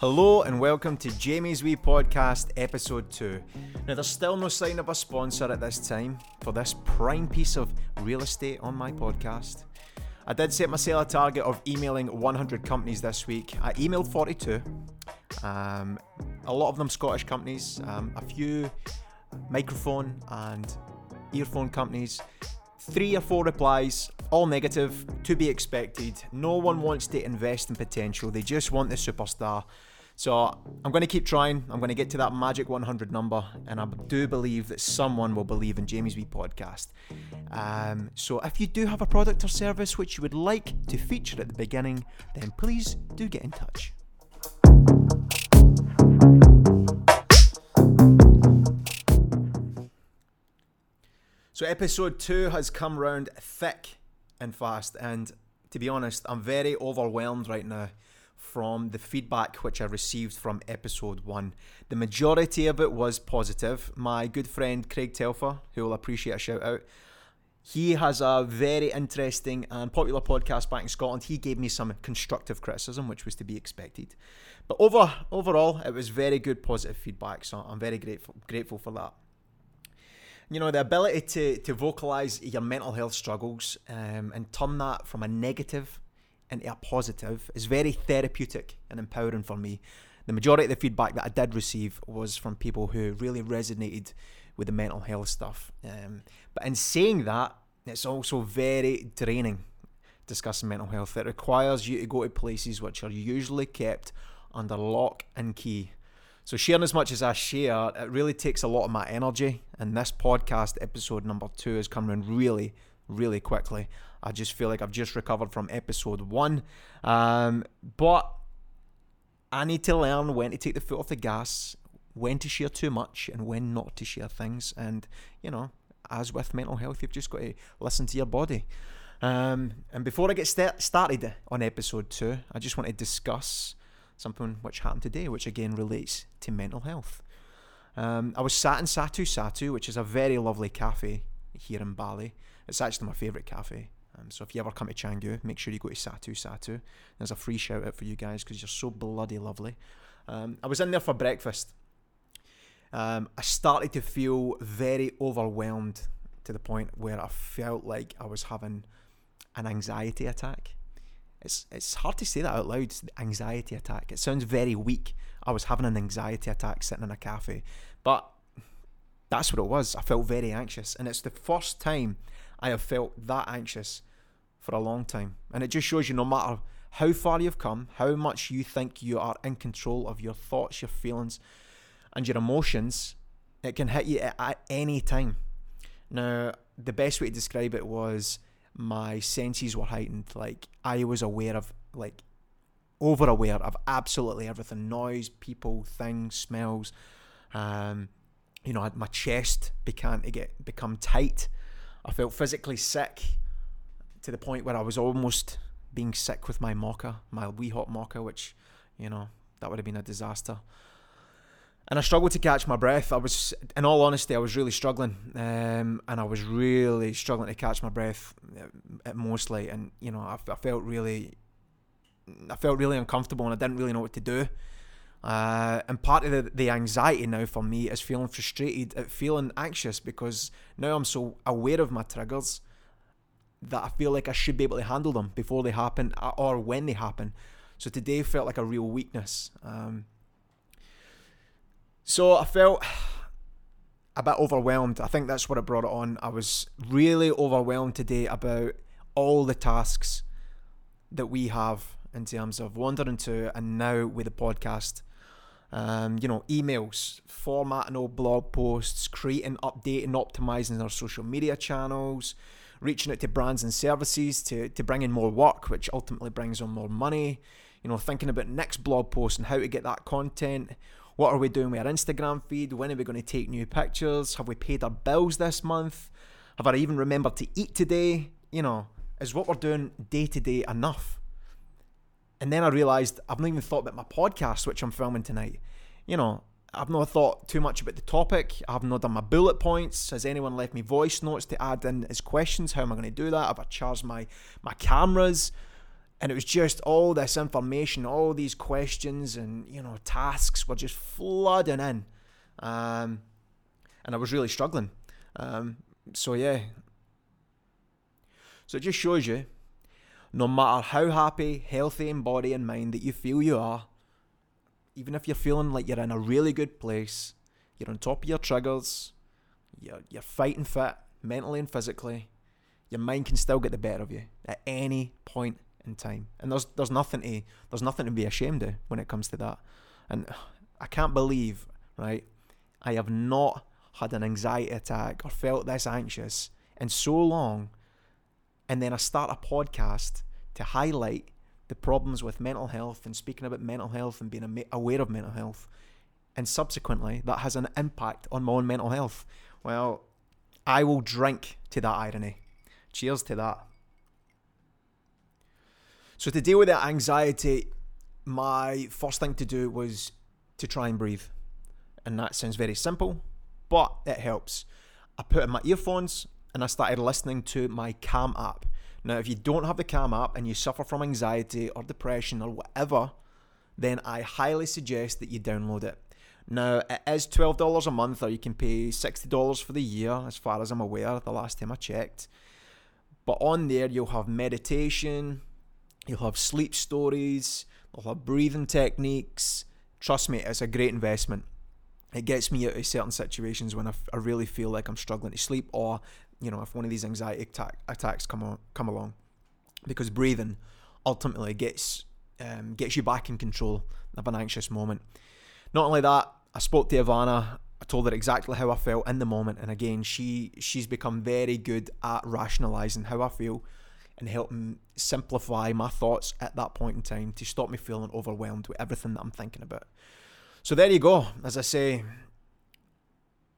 Hello and welcome to Jamie's Wee Podcast, episode 2. Now, there's still no sign of a sponsor at this time for this prime piece of real estate on my podcast. I did set myself a target of emailing 100 companies this week. I emailed 42, um, a lot of them Scottish companies, um, a few microphone and earphone companies, three or four replies, all negative, to be expected. No one wants to invest in potential, they just want the superstar. So I'm going to keep trying. I'm going to get to that magic 100 number, and I do believe that someone will believe in Jamie's Wee podcast. Um, so if you do have a product or service which you would like to feature at the beginning, then please do get in touch. So episode two has come round thick and fast, and to be honest, I'm very overwhelmed right now from the feedback which I received from episode one. The majority of it was positive. My good friend Craig Telfer, who will appreciate a shout out, he has a very interesting and popular podcast back in Scotland. He gave me some constructive criticism, which was to be expected. But over overall, it was very good positive feedback. So I'm very grateful grateful for that. You know, the ability to, to vocalize your mental health struggles um, and turn that from a negative into a positive is very therapeutic and empowering for me. The majority of the feedback that I did receive was from people who really resonated with the mental health stuff. Um, but in saying that, it's also very draining discussing mental health. It requires you to go to places which are usually kept under lock and key. So, sharing as much as I share, it really takes a lot of my energy. And this podcast, episode number two, is coming in really, really quickly. I just feel like I've just recovered from episode one. Um, but I need to learn when to take the foot off the gas, when to share too much, and when not to share things. And, you know, as with mental health, you've just got to listen to your body. Um, and before I get st- started on episode two, I just want to discuss something which happened today, which again relates to mental health. Um, I was sat in Satu Satu, which is a very lovely cafe here in Bali. It's actually my favourite cafe. Um, so if you ever come to Canggu, make sure you go to Satu Satu. There's a free shout out for you guys because you're so bloody lovely. Um, I was in there for breakfast. Um, I started to feel very overwhelmed to the point where I felt like I was having an anxiety attack. It's it's hard to say that out loud. Anxiety attack. It sounds very weak. I was having an anxiety attack sitting in a cafe, but that's what it was. I felt very anxious, and it's the first time I have felt that anxious for a long time. And it just shows you no matter how far you've come, how much you think you are in control of your thoughts, your feelings, and your emotions, it can hit you at any time. Now, the best way to describe it was my senses were heightened. Like, I was aware of, like, over aware of absolutely everything noise, people, things, smells. Um, you know, my chest began to get become tight. I felt physically sick to the point where I was almost being sick with my mocha, my wee hot mocha, which, you know, that would have been a disaster. And I struggled to catch my breath. I was, in all honesty, I was really struggling, um, and I was really struggling to catch my breath, uh, mostly. And you know, I, I, felt really, I felt really uncomfortable, and I didn't really know what to do. Uh, and part of the, the anxiety now for me is feeling frustrated, at feeling anxious because now I'm so aware of my triggers that I feel like I should be able to handle them before they happen uh, or when they happen. So today felt like a real weakness. Um, so I felt a bit overwhelmed. I think that's what it brought it on. I was really overwhelmed today about all the tasks that we have in terms of wandering to and now with the podcast. Um, you know, emails, formatting old blog posts, creating, updating, optimizing our social media channels, reaching out to brands and services to, to bring in more work, which ultimately brings on more money. You know, thinking about next blog post and how to get that content. What are we doing with our Instagram feed? When are we going to take new pictures? Have we paid our bills this month? Have I even remembered to eat today? You know, is what we're doing day to day enough? And then I realised I've not even thought about my podcast, which I'm filming tonight. You know, I've not thought too much about the topic. I've not done my bullet points. Has anyone left me voice notes to add in as questions? How am I going to do that? Have I charged my my cameras? and it was just all this information, all these questions, and you know, tasks were just flooding in, um, and I was really struggling. Um, so yeah, so it just shows you, no matter how happy, healthy in body and mind that you feel you are, even if you're feeling like you're in a really good place, you're on top of your triggers, you're you're fighting fit mentally and physically, your mind can still get the better of you at any point in time. And there's there's nothing to there's nothing to be ashamed of when it comes to that. And I can't believe, right? I have not had an anxiety attack or felt this anxious in so long. And then I start a podcast to highlight the problems with mental health and speaking about mental health and being aware of mental health. And subsequently, that has an impact on my own mental health. Well, I will drink to that irony. Cheers to that. So to deal with that anxiety, my first thing to do was to try and breathe. And that sounds very simple, but it helps. I put in my earphones and I started listening to my Calm app. Now, if you don't have the Calm app and you suffer from anxiety or depression or whatever, then I highly suggest that you download it. Now, it is $12 a month, or you can pay $60 for the year, as far as I'm aware, the last time I checked. But on there, you'll have meditation, You'll have sleep stories, you'll have breathing techniques. Trust me, it's a great investment. It gets me out of certain situations when I, f- I really feel like I'm struggling to sleep, or you know, if one of these anxiety attack- attacks come on, come along, because breathing ultimately gets um, gets you back in control of an anxious moment. Not only that, I spoke to Ivana. I told her exactly how I felt in the moment, and again, she she's become very good at rationalizing how I feel and helping simplify my thoughts at that point in time to stop me feeling overwhelmed with everything that I'm thinking about. So there you go. As I say,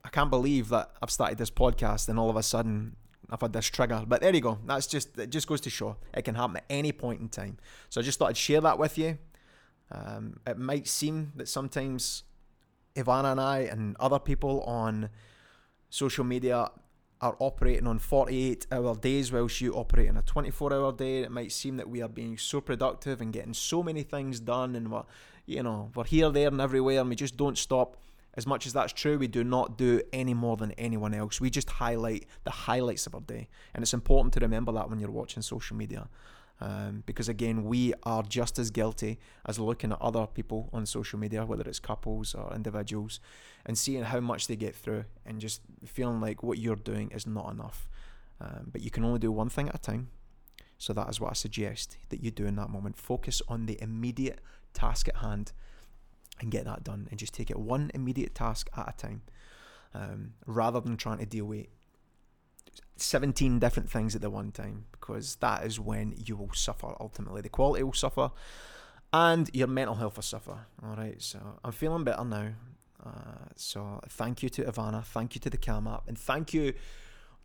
I can't believe that I've started this podcast and all of a sudden I've had this trigger. But there you go. That's just it just goes to show it can happen at any point in time. So I just thought I'd share that with you. Um, it might seem that sometimes Ivana and I and other people on social media are operating on 48 hour days whilst you operate on a 24 hour day. It might seem that we are being so productive and getting so many things done and we're, you know, we're here, there and everywhere and we just don't stop. As much as that's true, we do not do any more than anyone else. We just highlight the highlights of our day. And it's important to remember that when you're watching social media. Um, because again, we are just as guilty as looking at other people on social media, whether it's couples or individuals, and seeing how much they get through and just feeling like what you're doing is not enough. Um, but you can only do one thing at a time. So that is what I suggest that you do in that moment. Focus on the immediate task at hand and get that done, and just take it one immediate task at a time, um, rather than trying to deal with 17 different things at the one time because that is when you will suffer ultimately. The quality will suffer and your mental health will suffer. All right, so I'm feeling better now. Uh, so thank you to Ivana, thank you to the Calm app, and thank you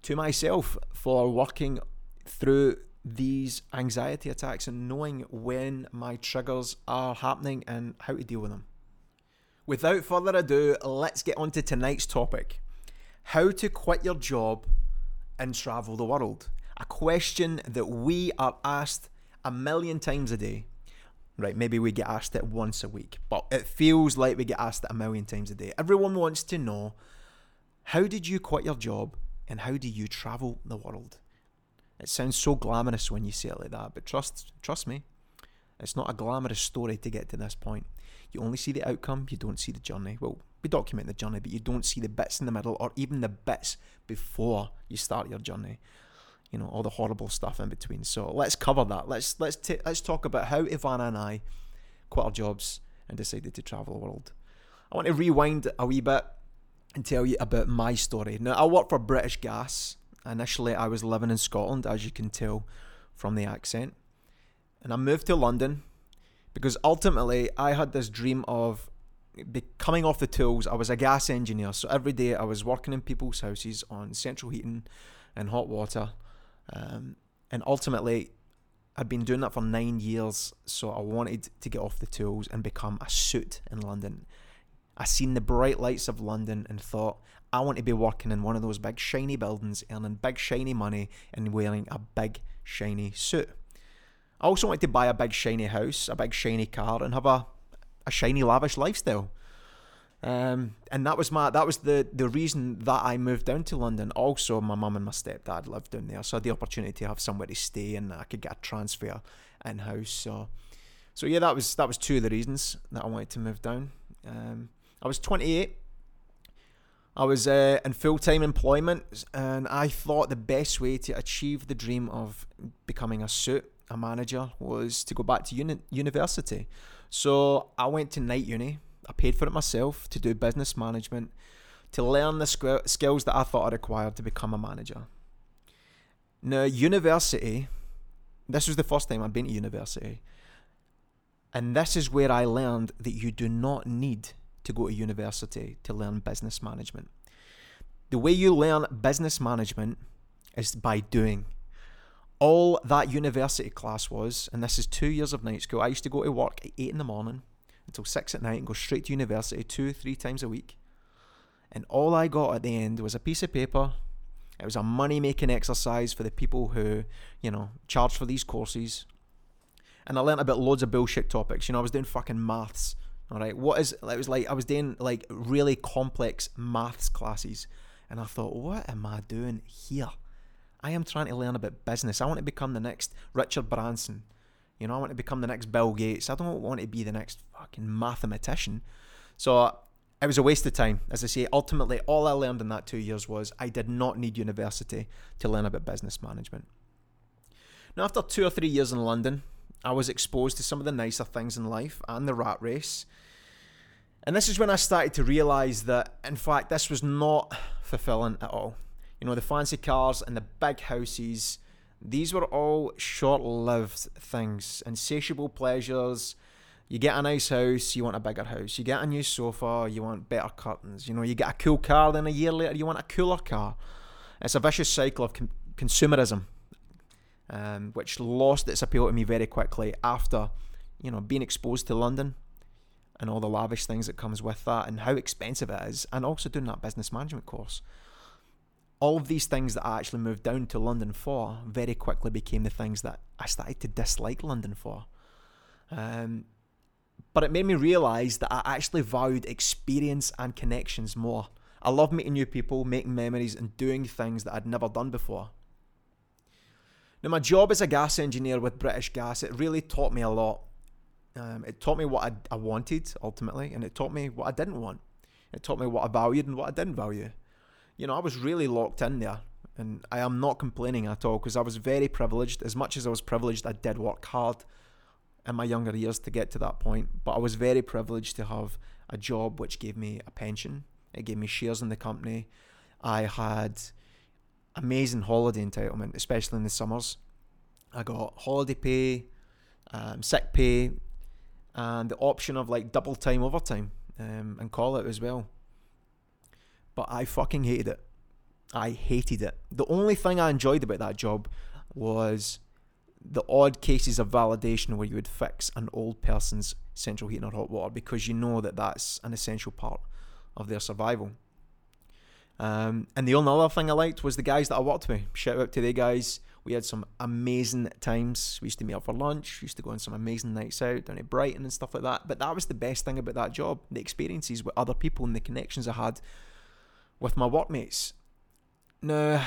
to myself for working through these anxiety attacks and knowing when my triggers are happening and how to deal with them. Without further ado, let's get on to tonight's topic how to quit your job and travel the world? A question that we are asked a million times a day. Right, maybe we get asked it once a week, but it feels like we get asked it a million times a day. Everyone wants to know how did you quit your job and how do you travel the world? It sounds so glamorous when you say it like that, but trust trust me, it's not a glamorous story to get to this point. You only see the outcome, you don't see the journey. Well, we document the journey, but you don't see the bits in the middle or even the bits before you start your journey. You know, all the horrible stuff in between. So let's cover that. Let's let's t- let's talk about how Ivana and I quit our jobs and decided to travel the world. I want to rewind a wee bit and tell you about my story. Now, I work for British Gas. Initially, I was living in Scotland, as you can tell from the accent. And I moved to London because ultimately I had this dream of coming off the tools. I was a gas engineer, so every day I was working in people's houses on central heating and hot water, um, and ultimately I'd been doing that for nine years. So I wanted to get off the tools and become a suit in London. I seen the bright lights of London and thought I want to be working in one of those big shiny buildings, earning big shiny money and wearing a big shiny suit. I also wanted to buy a big shiny house, a big shiny car, and have a, a shiny lavish lifestyle. Um, and that was my that was the the reason that I moved down to London. Also, my mum and my stepdad lived down there, so I had the opportunity to have somewhere to stay, and I could get a transfer in house. So, so yeah, that was that was two of the reasons that I wanted to move down. Um, I was 28. I was uh, in full time employment, and I thought the best way to achieve the dream of becoming a suit, a manager, was to go back to uni- university. So I went to night uni I paid for it myself to do business management, to learn the skills that I thought I required to become a manager. Now, university, this was the first time I'd been to university. And this is where I learned that you do not need to go to university to learn business management. The way you learn business management is by doing. All that university class was, and this is two years of night school, I used to go to work at 8 in the morning until six at night and go straight to university two, three times a week. And all I got at the end was a piece of paper. It was a money making exercise for the people who, you know, charge for these courses. And I learned about loads of bullshit topics. You know, I was doing fucking maths. All right. What is, it was like, I was doing like really complex maths classes. And I thought, what am I doing here? I am trying to learn about business. I want to become the next Richard Branson. You know, I want to become the next Bill Gates. I don't want to be the next fucking mathematician. So it was a waste of time. As I say, ultimately, all I learned in that two years was I did not need university to learn about business management. Now, after two or three years in London, I was exposed to some of the nicer things in life and the rat race. And this is when I started to realize that, in fact, this was not fulfilling at all. You know, the fancy cars and the big houses these were all short lived things, insatiable pleasures. You get a nice house, you want a bigger house. You get a new sofa, you want better curtains. You know, you get a cool car, then a year later you want a cooler car. It's a vicious cycle of com- consumerism, um, which lost its appeal to me very quickly after, you know, being exposed to London and all the lavish things that comes with that and how expensive it is, and also doing that business management course all of these things that I actually moved down to London for very quickly became the things that I started to dislike London for. Um, but it made me realise that I actually valued experience and connections more. I love meeting new people, making memories, and doing things that I'd never done before. Now, my job as a gas engineer with British Gas, it really taught me a lot. Um, it taught me what I, I wanted ultimately, and it taught me what I didn't want. It taught me what I valued and what I didn't value you know, I was really locked in there. And I am not complaining at all because I was very privileged. As much as I was privileged, I did work hard in my younger years to get to that point. But I was very privileged to have a job which gave me a pension, it gave me shares in the company. I had amazing holiday entitlement, especially in the summers. I got holiday pay, um, sick pay, and the option of like double time overtime um, and call out as well but I fucking hated it. I hated it. The only thing I enjoyed about that job was the odd cases of validation where you would fix an old person's central heating or hot water because you know that that's an essential part of their survival. Um, and the only other thing I liked was the guys that I worked with. Shout out to the guys. We had some amazing times. We used to meet up for lunch. We used to go on some amazing nights out down at Brighton and stuff like that. But that was the best thing about that job the experiences with other people and the connections I had with my workmates. Now,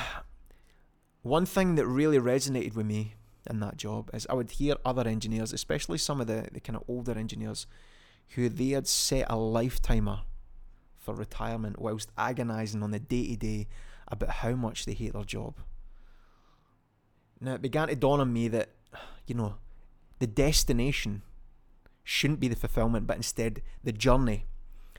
one thing that really resonated with me in that job is I would hear other engineers, especially some of the, the kind of older engineers, who they had set a lifetimer for retirement whilst agonising on the day to day about how much they hate their job. Now, it began to dawn on me that, you know, the destination shouldn't be the fulfillment, but instead the journey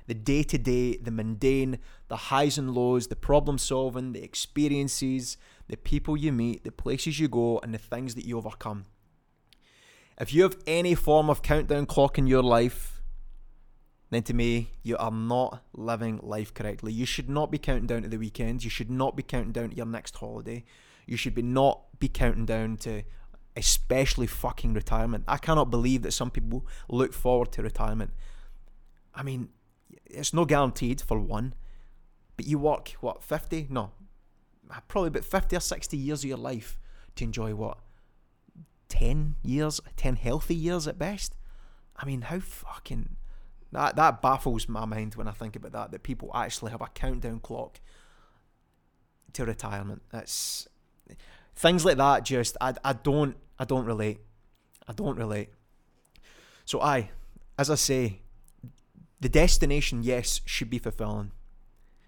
the day to day, the mundane, the highs and lows, the problem solving, the experiences, the people you meet, the places you go, and the things that you overcome. If you have any form of countdown clock in your life, then to me, you are not living life correctly. You should not be counting down to the weekends. You should not be counting down to your next holiday. You should be not be counting down to especially fucking retirement. I cannot believe that some people look forward to retirement. I mean, it's not guaranteed for one, but you work what fifty? No, probably about fifty or sixty years of your life to enjoy what 10 years, 10 healthy years at best. I mean, how fucking. That, that baffles my mind when I think about that, that people actually have a countdown clock to retirement. That's things like that just I, I don't I don't relate. I don't relate. So I, as I say, the destination, yes, should be fulfilling.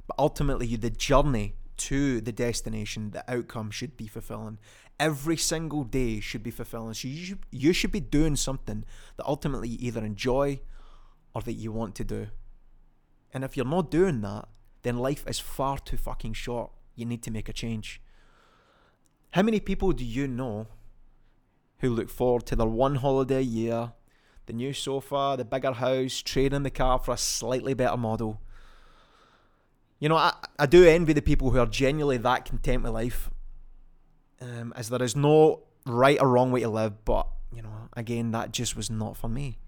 But ultimately the journey to the destination, the outcome should be fulfilling. Every single day should be fulfilling. So you should, you should be doing something that ultimately you either enjoy or that you want to do. And if you're not doing that, then life is far too fucking short. You need to make a change. How many people do you know who look forward to their one holiday a year, the new sofa, the bigger house, trading the car for a slightly better model? You know, I, I do envy the people who are genuinely that content with life. Um, as there is no right or wrong way to live, but, you know, again, that just was not for me.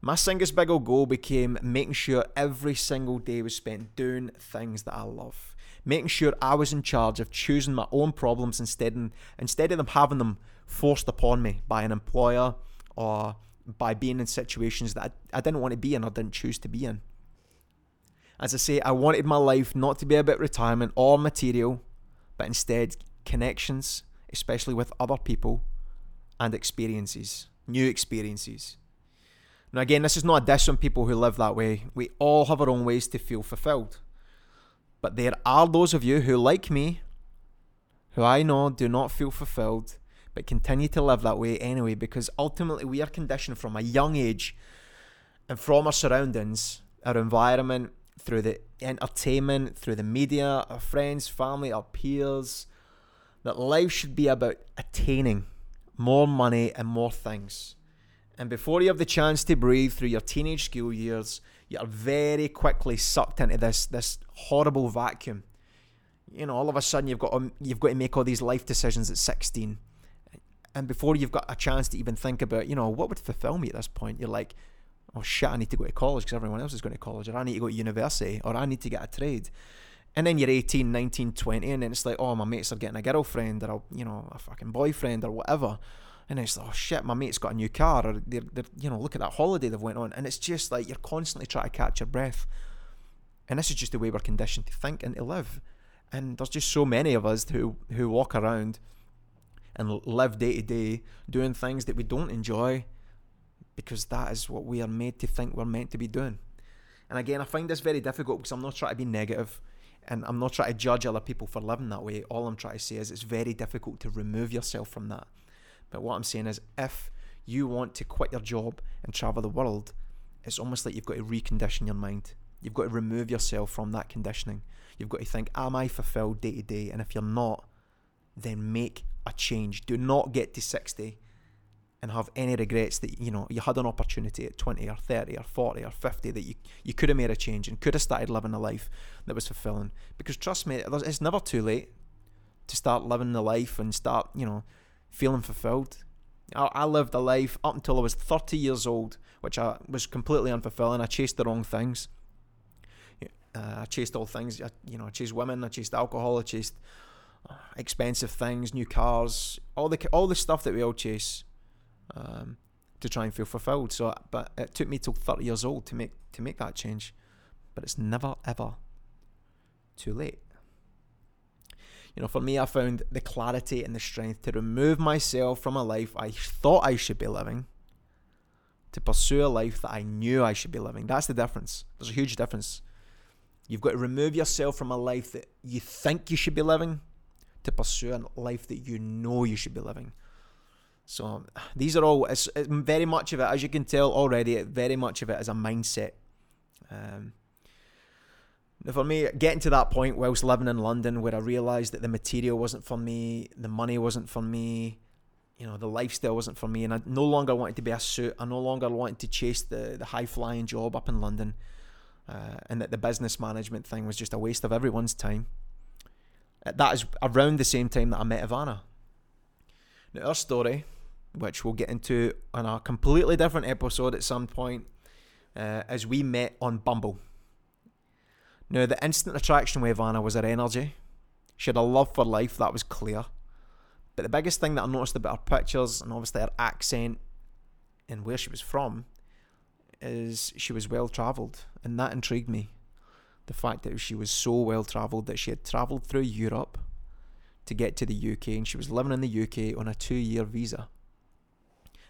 My single big old goal became making sure every single day was spent doing things that I love making sure I was in charge of choosing my own problems instead, instead of them having them forced upon me by an employer or by being in situations that I, I didn't want to be in or didn't choose to be in. As I say, I wanted my life not to be about retirement or material, but instead connections, especially with other people and experiences, new experiences. Now, again, this is not a diss on people who live that way. We all have our own ways to feel fulfilled. But there are those of you who, like me, who I know do not feel fulfilled, but continue to live that way anyway, because ultimately we are conditioned from a young age and from our surroundings, our environment, through the entertainment, through the media, our friends, family, our peers, that life should be about attaining more money and more things. And before you have the chance to breathe through your teenage school years, you're very quickly sucked into this this horrible vacuum. You know, all of a sudden you've got to, you've got to make all these life decisions at 16, and before you've got a chance to even think about, you know, what would fulfill me at this point, you're like, oh shit, I need to go to college because everyone else is going to college, or I need to go to university, or I need to get a trade. And then you're 18, 19, 20, and then it's like, oh, my mates are getting a girlfriend or, a, you know, a fucking boyfriend or whatever. And it's like, oh shit, my mate's got a new car, or they're, they're, you know, look at that holiday they've went on, and it's just like you're constantly trying to catch your breath, and this is just the way we're conditioned to think and to live, and there's just so many of us who who walk around and live day to day doing things that we don't enjoy, because that is what we are made to think we're meant to be doing, and again, I find this very difficult because I'm not trying to be. And I'm not trying to judge other people for living that way. All I'm trying to say is it's very difficult to remove yourself from that but what I'm saying is, if you want to quit your job and travel the world, it's almost like you've got to recondition your mind. You've got to remove yourself from that conditioning. You've got to think, am I fulfilled day to day? And if you're not, then make a change. Do not get to 60 and have any regrets that you know you had an opportunity at 20 or 30 or 40 or 50 that you, you could have made a change and could have started living a life that was fulfilling because trust me it's never too late to start living the life and start you know feeling fulfilled. I, lived a life up until I was 30 years old, which I was completely unfulfilling. I chased the wrong things. Uh, I chased all things. I, you know, I chased women. I chased alcohol. I chased expensive things, new cars, all the all the stuff that we all chase um, to try and feel fulfilled. So, but it took me till 30 years old to make to make that change. But it's never ever too late. You know, for me, I found the clarity and the strength to remove myself from a life I thought I should be living to pursue a life that I knew I should be living. That's the difference. There's a huge difference. You've got to remove yourself from a life that you think you should be living to pursue a life that you know you should be living. So these are all, it's, it's very much of it, as you can tell already, very much of it is a mindset. Um, for me, getting to that point whilst living in London where I realised that the material wasn't for me, the money wasn't for me, you know, the lifestyle wasn't for me, and I no longer wanted to be a suit. I no longer wanted to chase the, the high flying job up in London, uh, and that the business management thing was just a waste of everyone's time. That is around the same time that I met Ivana. Now, our story, which we'll get into on a completely different episode at some point, uh, as we met on Bumble. Now, the instant attraction with Ivana was her energy. She had a love for life, that was clear. But the biggest thing that I noticed about her pictures and obviously her accent and where she was from is she was well travelled, and that intrigued me. The fact that she was so well travelled that she had travelled through Europe to get to the UK, and she was living in the UK on a two-year visa.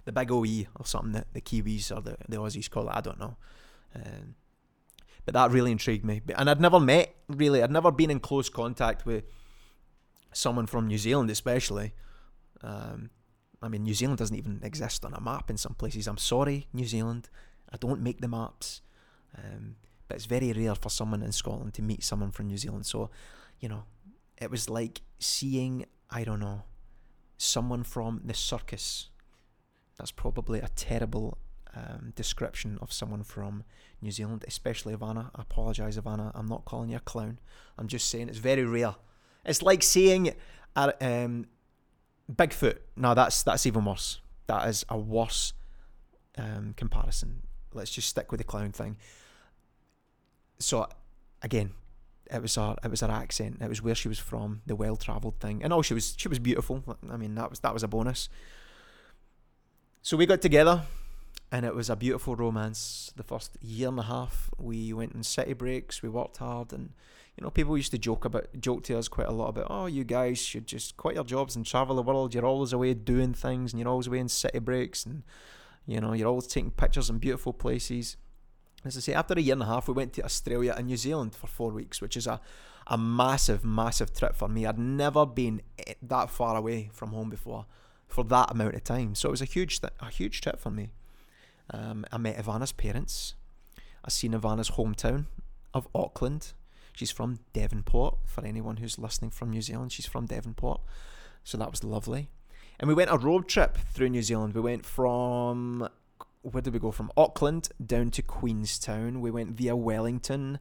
The big OE or something that the Kiwis or the, the Aussies call it, I don't know. Um, but that really intrigued me. And I'd never met, really, I'd never been in close contact with someone from New Zealand, especially. Um, I mean, New Zealand doesn't even exist on a map in some places. I'm sorry, New Zealand. I don't make the maps. Um, but it's very rare for someone in Scotland to meet someone from New Zealand. So, you know, it was like seeing, I don't know, someone from the circus. That's probably a terrible um, description of someone from New Zealand, especially Ivana. I apologise, Ivana. I'm not calling you a clown. I'm just saying it's very rare. It's like seeing um, Bigfoot. No, that's that's even worse. That is a worse um, comparison. Let's just stick with the clown thing. So, again, it was her it was her accent. It was where she was from, the well travelled thing, and oh, she was she was beautiful. I mean, that was that was a bonus. So we got together, and it was a beautiful romance. The first year and a half, we went on city breaks. We worked hard, and you know, people used to joke about joke to us quite a lot about, oh, you guys should just quit your jobs and travel the world. You're always away doing things, and you're always away in city breaks, and you know, you're always taking pictures in beautiful places. As I say, after a year and a half, we went to Australia and New Zealand for four weeks, which is a a massive, massive trip for me. I'd never been that far away from home before for that amount of time, so it was a huge, th- a huge trip for me. Um, I met Ivana's parents. I seen Ivana's hometown of Auckland, She's from Devonport. For anyone who's listening from New Zealand, she's from Devonport. So that was lovely. And we went a road trip through New Zealand. We went from where did we go? From Auckland down to Queenstown. We went via Wellington,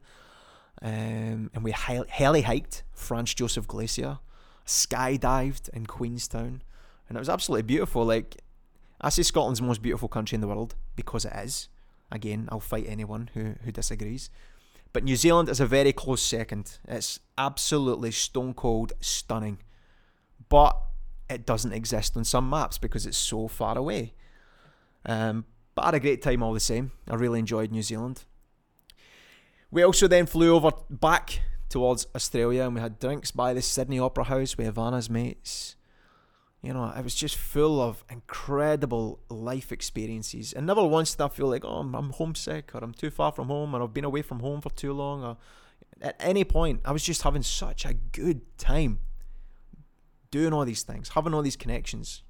um, and we heli hiked Franz Josef Glacier, skydived in Queenstown, and it was absolutely beautiful. Like I say, Scotland's the most beautiful country in the world because it is. Again, I'll fight anyone who who disagrees. But New Zealand is a very close second. It's absolutely stone cold stunning. But it doesn't exist on some maps because it's so far away. Um, but I had a great time all the same. I really enjoyed New Zealand. We also then flew over back towards Australia and we had drinks by the Sydney Opera House with Ivana's mates. You know, it was just full of incredible life experiences. And never once did I feel like, oh, I'm, homesick or I'm too far from home or I've been away from home for too long. Or at any point, I was just having such a good time doing all these things, having all these connections,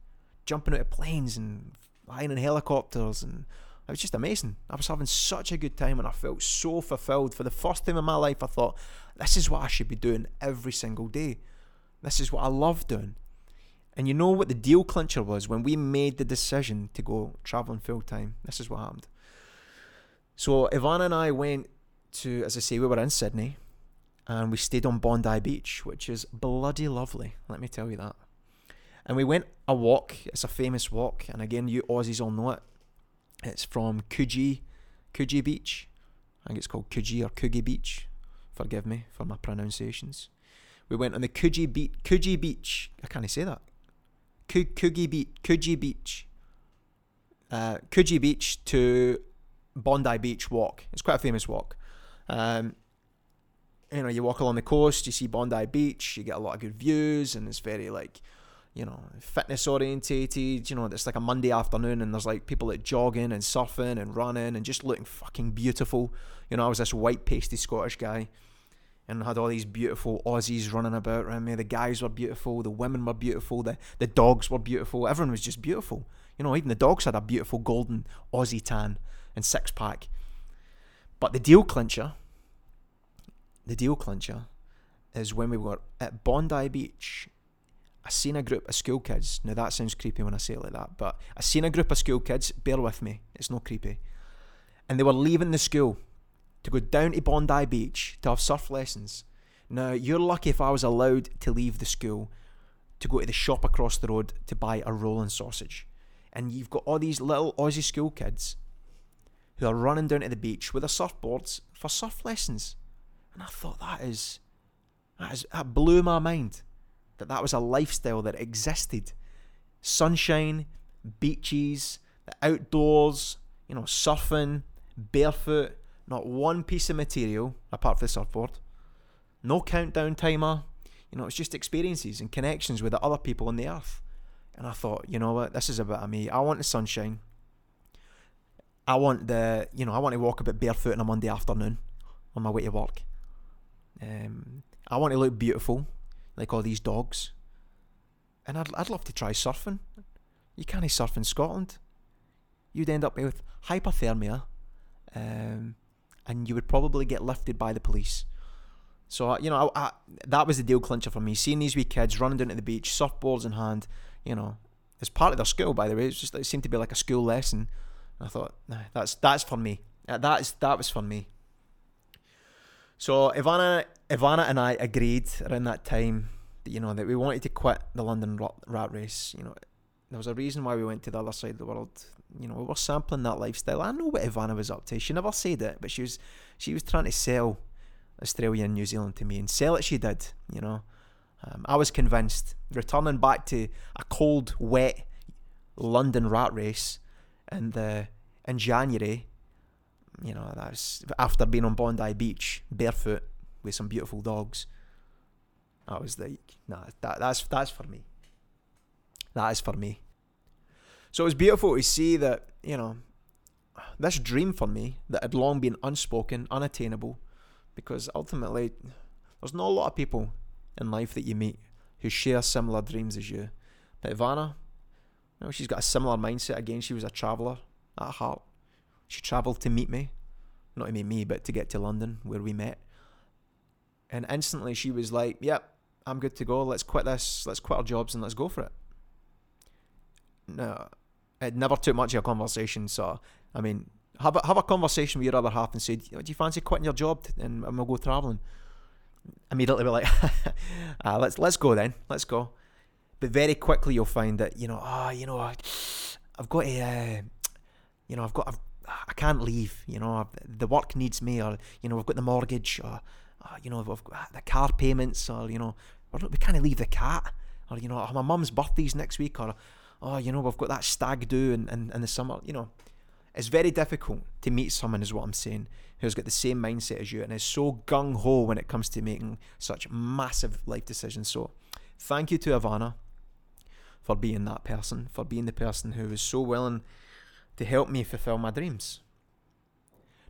jumping out of planes and flying in helicopters. And it was just amazing. I was having such a good time and I felt so fulfilled. For the first time in my life, I thought, this is what I should be doing every single day. This is what I love doing. And you know what the deal clincher was when we made the decision to go traveling full time? This is what happened. So Ivana and I went to, as I say, we were in Sydney and we stayed on Bondi Beach, which is bloody lovely, let me tell you that. And we went a walk, it's a famous walk, and again, you Aussies all know it. It's from Coogee, Coogee Beach. I think it's called Coogee or Coogee Beach. Forgive me for my pronunciations. We went on the Coogee, Beach. Coogee Beach. I can't say that. Coogee Beach, Coogee Beach, uh, Coogee Beach to Bondi Beach walk. It's quite a famous walk. Um, you know, you walk along the coast, you see Bondi Beach, you get a lot of good views, and it's very like, you know, fitness orientated. You know, it's like a Monday afternoon, and there's like people that jogging and surfing and running and just looking fucking beautiful. You know, I was this white pasty Scottish guy and had all these beautiful Aussies running about around me. The guys were beautiful, the women were beautiful, the, the dogs were beautiful. Everyone was just beautiful. You know, even the dogs had a beautiful golden Aussie tan and six pack. But the deal clincher, the deal clincher, is when we were at Bondi Beach. I seen a group of school kids. Now that sounds creepy when I say it like that, but I seen a group of school kids. Bear with me, it's not creepy. And they were leaving the school to go down to Bondi Beach to have surf lessons. Now, you're lucky if I was allowed to leave the school to go to the shop across the road to buy a rolling sausage. And you've got all these little Aussie school kids who are running down to the beach with their surfboards for surf lessons. And I thought that is that is that blew my mind. That that was a lifestyle that existed. Sunshine, beaches, the outdoors, you know, surfing, barefoot, not one piece of material apart from the surfboard, no countdown timer. You know, it's just experiences and connections with the other people on the earth. And I thought, you know what, this is a bit of me. I want the sunshine. I want the, you know, I want to walk a bit barefoot on a Monday afternoon on my way to work. Um, I want to look beautiful, like all these dogs. And I'd, I'd love to try surfing. You can't surf in Scotland. You'd end up with hypothermia, um, and you would probably get lifted by the police. So you know, I, I, that was the deal clincher for me. Seeing these wee kids running down to the beach, surfboards in hand, you know, as part of their school, by the way. It's just it seemed to be like a school lesson. I thought, nah, that's that's for me. That is that was for me. So Ivana, Ivana and I agreed around that time that you know that we wanted to quit the London rat race. You know, there was a reason why we went to the other side of the world. You know, we were sampling that lifestyle. I know what Ivana was up to. She never said it, but she was she was trying to sell Australia and New Zealand to me, and sell it she did. You know, um, I was convinced. Returning back to a cold, wet London rat race, and the in January you know, that's after being on Bondi Beach barefoot with some beautiful dogs. I was like, nah, that that's that's for me. That is for me. So it was beautiful to see that, you know, this dream for me that had long been unspoken, unattainable, because ultimately there's not a lot of people in life that you meet who share similar dreams as you. But Ivana, you know, she's got a similar mindset. Again, she was a traveller at heart. She travelled to meet me, not to meet me, but to get to London where we met. And instantly she was like, "Yep, I'm good to go. Let's quit this. Let's quit our jobs and let's go for it." No, it never took much of a conversation. So, I mean, have a, have a conversation with your other half and say, "Do you fancy quitting your job and, and we'll go travelling?" Immediately, be like, uh, "Let's let's go then. Let's go." But very quickly, you'll find that you know, ah, oh, you know, I've got a, uh, you know, I've got, I've I can't leave. You know, the work needs me, or you know, we've got the mortgage, or, or you know, we've got the car payments, or you know, we can't leave the cat, or you know, oh, my mum's birthday's next week, or oh, you know, we've got that stag do in, in, in the summer. You know, it's very difficult to meet someone, is what I'm saying, who's got the same mindset as you and is so gung ho when it comes to making such massive life decisions. So, thank you to Ivana for being that person, for being the person who is so willing to help me fulfill my dreams.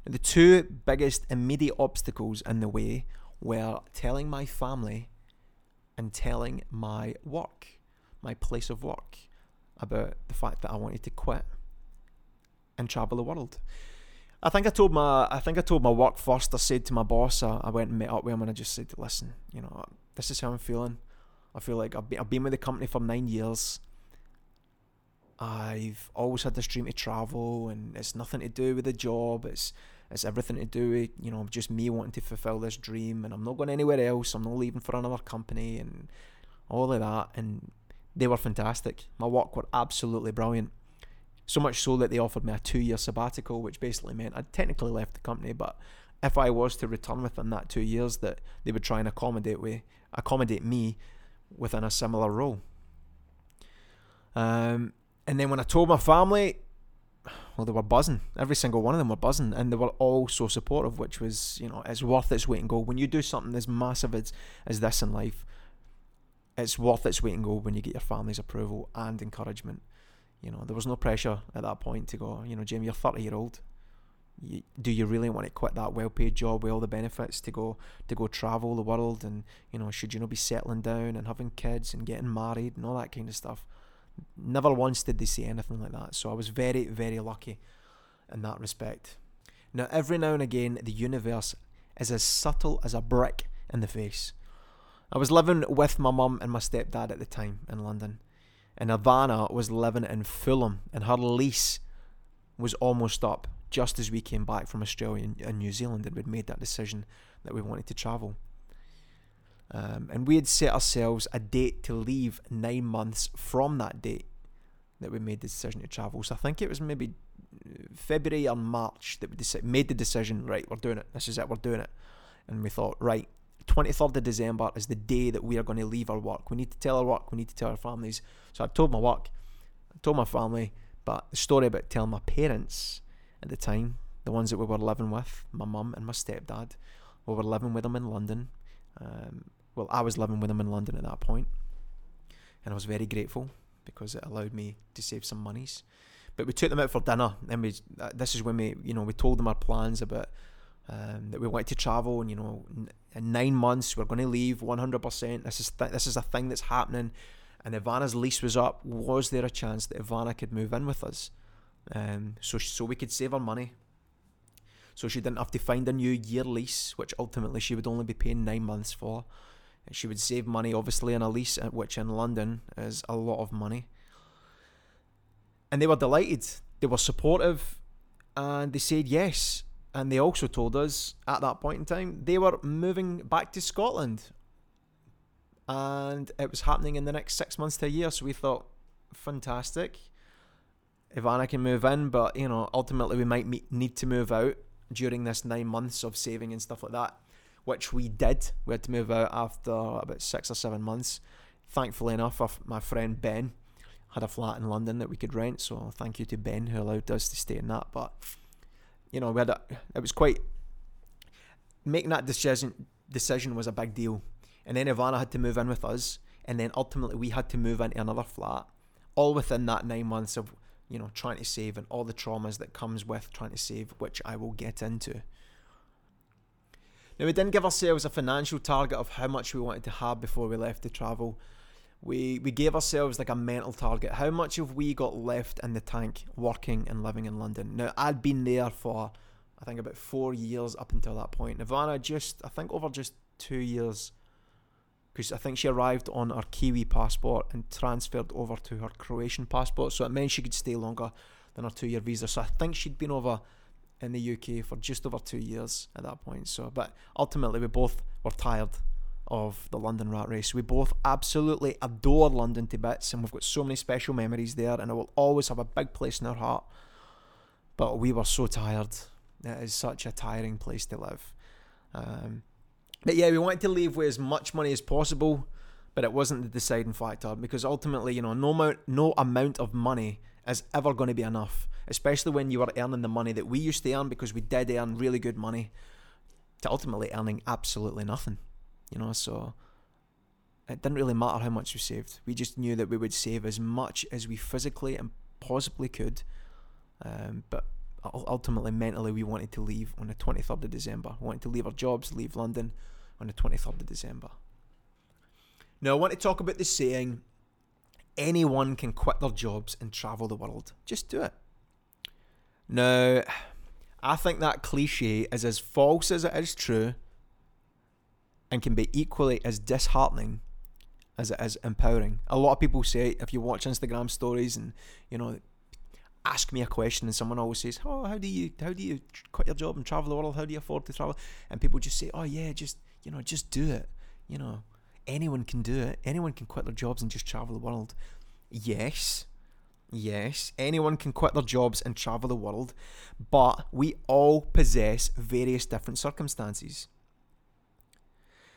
Now, the two biggest immediate obstacles in the way were telling my family and telling my work, my place of work, about the fact that I wanted to quit and travel the world. I think I told my I think I told my work first. I said to my boss, I, I went and met up with him and I just said, listen, you know, this is how I'm feeling. I feel like I've been, I've been with the company for nine years. I've always had this dream to travel, and it's nothing to do with the job. It's it's everything to do with you know just me wanting to fulfill this dream, and I'm not going anywhere else. I'm not leaving for another company, and all of that. And they were fantastic. My work were absolutely brilliant. So much so that they offered me a two-year sabbatical, which basically meant I'd technically left the company, but if I was to return within that two years, that they would try and accommodate with accommodate me within a similar role. Um, and then when I told my family, well, they were buzzing. Every single one of them were buzzing, and they were all so supportive, which was, you know, it's worth its weight in gold. When you do something as massive as, as this in life, it's worth its weight in gold when you get your family's approval and encouragement. You know, there was no pressure at that point to go, you know, Jamie, you're 30 year old. You, do you really want to quit that well-paid job with all the benefits to go to go travel the world and you know should you not be settling down and having kids and getting married and all that kind of stuff Never once did they say anything like that. So I was very, very lucky in that respect. Now, every now and again, the universe is as subtle as a brick in the face. I was living with my mum and my stepdad at the time in London, and Ivana was living in Fulham, and her lease was almost up just as we came back from Australia and New Zealand and we'd made that decision that we wanted to travel. Um, and we had set ourselves a date to leave nine months from that date that we made the decision to travel. So I think it was maybe February or March that we made the decision, right, we're doing it. This is it, we're doing it. And we thought, right, 23rd of December is the day that we are going to leave our work. We need to tell our work, we need to tell our families. So I told my work, I told my family, but the story about telling my parents at the time, the ones that we were living with, my mum and my stepdad, we were living with them in London. Um, well, I was living with them in London at that point, and I was very grateful because it allowed me to save some monies. But we took them out for dinner, and we. Uh, this is when we, you know, we told them our plans about um, that we wanted to travel, and you know, in nine months we're going to leave 100%. This is th- this is a thing that's happening, and Ivana's lease was up. Was there a chance that Ivana could move in with us, um, so so we could save our money? So she didn't have to find a new year lease, which ultimately she would only be paying nine months for. She would save money, obviously, on a lease, uh, which in London is a lot of money. And they were delighted. They were supportive, and they said yes. And they also told us at that point in time they were moving back to Scotland. And it was happening in the next six months to a year. So we thought, fantastic. Ivana can move in, but you know, ultimately we might meet, need to move out during this nine months of saving and stuff like that, which we did. We had to move out after about six or seven months. Thankfully enough, my friend Ben had a flat in London that we could rent, so thank you to Ben who allowed us to stay in that. But you know, we had a, it was quite making that decision decision was a big deal. And then Ivana had to move in with us, and then ultimately we had to move into another flat, all within that nine months of you know trying to save and all the traumas that comes with trying to save, which I will get into. Now we didn't give ourselves a financial target of how much we wanted to have before we left to travel we we gave ourselves like a mental target. How much have we got left in the tank working and living in London? Now I'd been there for I think about four years up until that point. Ivana just I think over just two years because I think she arrived on her Kiwi passport and transferred over to her Croatian passport, so it meant she could stay longer than her two year visa. So I think she'd been over in the UK for just over two years at that point. So, but ultimately we both were tired of the London Rat Race. We both absolutely adore London to bits, and we've got so many special memories there, and it will always have a big place in our heart. But we were so tired. It is such a tiring place to live. Um, but yeah, we wanted to leave with as much money as possible, but it wasn't the deciding factor because ultimately, you know, no amount, no amount of money is ever going to be enough, especially when you were earning the money that we used to earn because we did earn really good money, to ultimately earning absolutely nothing you know, so it didn't really matter how much we saved. We just knew that we would save as much as we physically and possibly could. Um, but ultimately, mentally, we wanted to leave on the 23rd of December. We wanted to leave our jobs, leave London on the 23rd of December. Now, I want to talk about the saying anyone can quit their jobs and travel the world. Just do it. Now, I think that cliche is as false as it is true and can be equally as disheartening as it is empowering. A lot of people say if you watch Instagram stories and you know ask me a question and someone always says, "Oh, how do you how do you quit your job and travel the world? How do you afford to travel?" And people just say, "Oh yeah, just you know, just do it." You know, anyone can do it. Anyone can quit their jobs and just travel the world. Yes. Yes, anyone can quit their jobs and travel the world, but we all possess various different circumstances.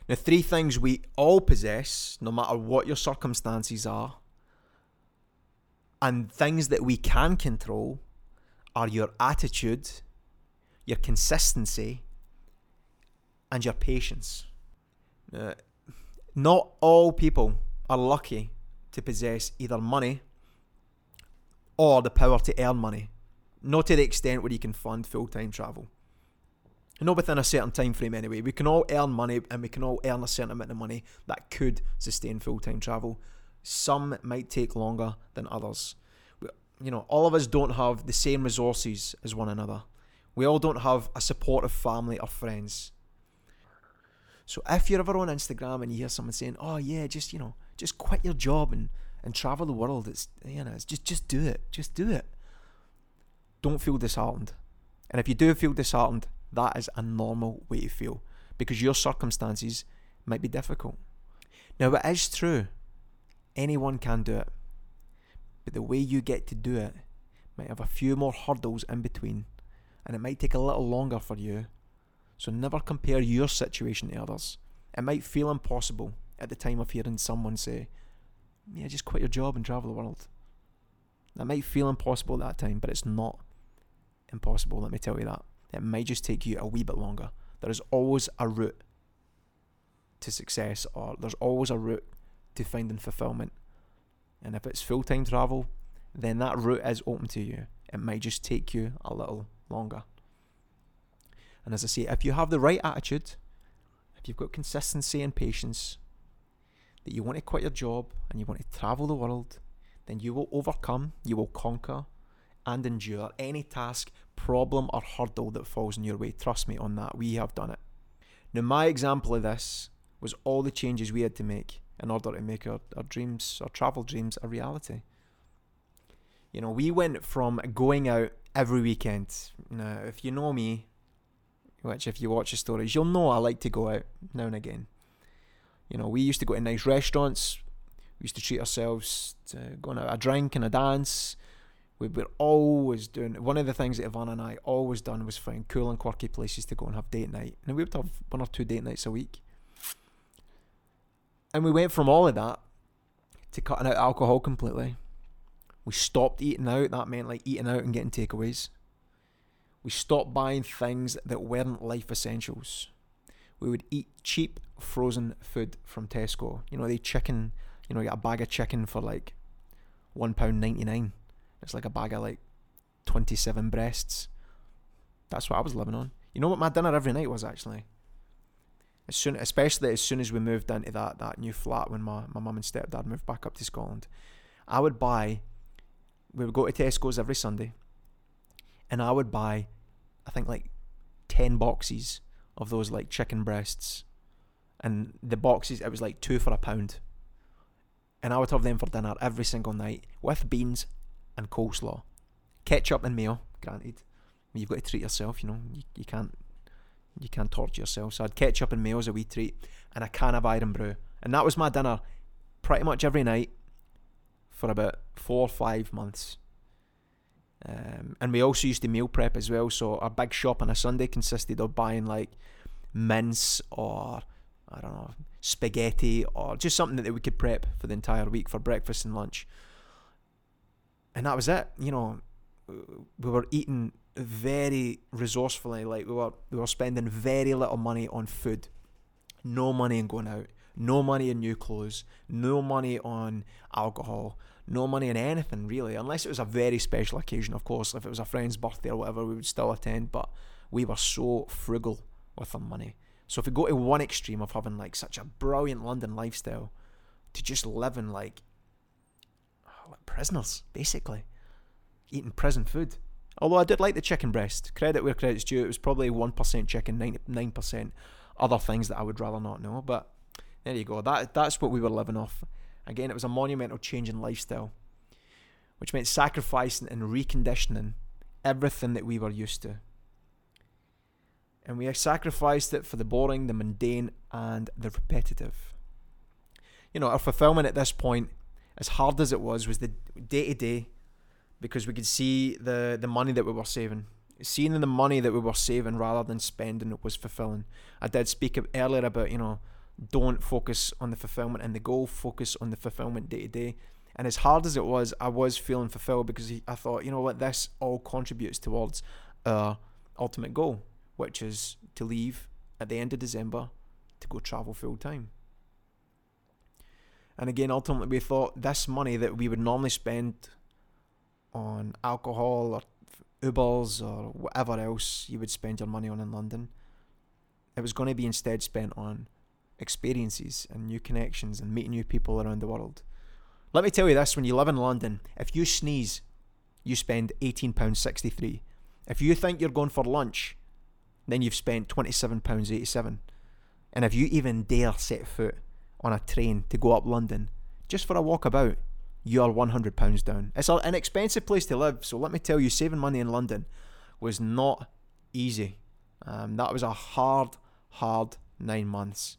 Now, three things we all possess, no matter what your circumstances are, and things that we can control are your attitude, your consistency, and your patience. Not all people are lucky to possess either money or the power to earn money, not to the extent where you can fund full time travel not within a certain time frame anyway. We can all earn money and we can all earn a certain amount of money that could sustain full time travel. Some might take longer than others. You know, all of us don't have the same resources as one another. We all don't have a supportive family or friends. So if you're ever on Instagram and you hear someone saying, "Oh yeah, just you know, just quit your job and and travel the world," it's you know, it's just just do it, just do it. Don't feel disheartened. And if you do feel disheartened, that is a normal way to feel because your circumstances might be difficult. Now, it is true, anyone can do it, but the way you get to do it might have a few more hurdles in between, and it might take a little longer for you. So, never compare your situation to others. It might feel impossible at the time of hearing someone say, Yeah, just quit your job and travel the world. That might feel impossible at that time, but it's not impossible, let me tell you that. It might just take you a wee bit longer. There is always a route to success, or there's always a route to finding fulfillment. And if it's full time travel, then that route is open to you. It might just take you a little longer. And as I say, if you have the right attitude, if you've got consistency and patience, that you want to quit your job and you want to travel the world, then you will overcome, you will conquer, and endure any task, problem, or hurdle that falls in your way. Trust me on that, we have done it. Now, my example of this was all the changes we had to make in order to make our, our dreams, our travel dreams, a reality. You know, we went from going out every weekend. Now, if you know me, which if you watch the stories, you'll know I like to go out now and again. You know, we used to go to nice restaurants. We used to treat ourselves to going out a drink and a dance. We were always doing one of the things that Ivana and I always done was find cool and quirky places to go and have date night. And we would have one or two date nights a week. And we went from all of that to cutting out alcohol completely. We stopped eating out. That meant like eating out and getting takeaways. We stopped buying things that weren't life essentials. We would eat cheap frozen food from Tesco. You know, the chicken, you know, you get a bag of chicken for like £1.99. It's like a bag of like 27 breasts. That's what I was living on. You know what my dinner every night was actually? As soon, especially as soon as we moved into that, that new flat when my, my mum and stepdad moved back up to Scotland, I would buy, we would go to Tesco's every Sunday, and I would buy, I think like 10 boxes of those like chicken breasts. And the boxes, it was like two for a pound. And I would have them for dinner every single night with beans and coleslaw. Ketchup and mayo, granted. You've got to treat yourself, you know. You, you can't you can't torture yourself. So I had ketchup and mayo as a wee treat and a can of Irn-Bru, And that was my dinner pretty much every night for about four or five months. Um, and we also used to meal prep as well. So our big shop on a Sunday consisted of buying like mince or I don't know spaghetti or just something that we could prep for the entire week for breakfast and lunch. And that was it. You know, we were eating very resourcefully. Like we were we were spending very little money on food, no money in going out, no money on new clothes, no money on alcohol, no money on anything really, unless it was a very special occasion. Of course, if it was a friend's birthday or whatever, we would still attend. But we were so frugal with our money. So if we go to one extreme of having like such a brilliant London lifestyle, to just living like, oh, like prisoners, basically, eating prison food Although I did like the chicken breast. Credit where credit's due. It was probably 1% chicken, 99% other things that I would rather not know. But there you go. That That's what we were living off. Again, it was a monumental change in lifestyle, which meant sacrificing and reconditioning everything that we were used to. And we sacrificed it for the boring, the mundane, and the repetitive. You know, our fulfillment at this point, as hard as it was, was the day to day because we could see the the money that we were saving. Seeing the money that we were saving rather than spending was fulfilling. I did speak earlier about you know don't focus on the fulfillment and the goal, focus on the fulfillment day to day. And as hard as it was, I was feeling fulfilled because I thought, you know what, this all contributes towards our ultimate goal, which is to leave at the end of December to go travel full time. And again, ultimately, we thought this money that we would normally spend on alcohol or Ubers or whatever else you would spend your money on in London. It was going to be instead spent on experiences and new connections and meeting new people around the world. Let me tell you this when you live in London, if you sneeze, you spend £18.63. If you think you're going for lunch, then you've spent £27.87. And if you even dare set foot on a train to go up London just for a walk about, you're £100 down. It's an expensive place to live, so let me tell you, saving money in London was not easy. Um, that was a hard, hard nine months.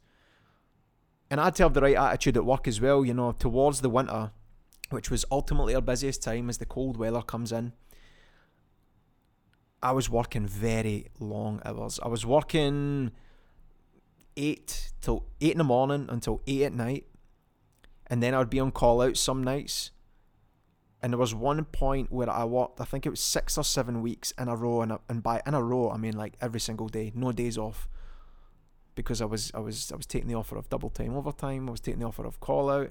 And I had to have the right attitude at work as well, you know, towards the winter, which was ultimately our busiest time as the cold weather comes in. I was working very long hours. I was working eight till eight in the morning until eight at night, and then I would be on call out some nights. And there was one point where I worked, I think it was six or seven weeks in a row, and, and by in a row I mean like every single day, no days off, because I was I was I was taking the offer of double time overtime, I was taking the offer of call out.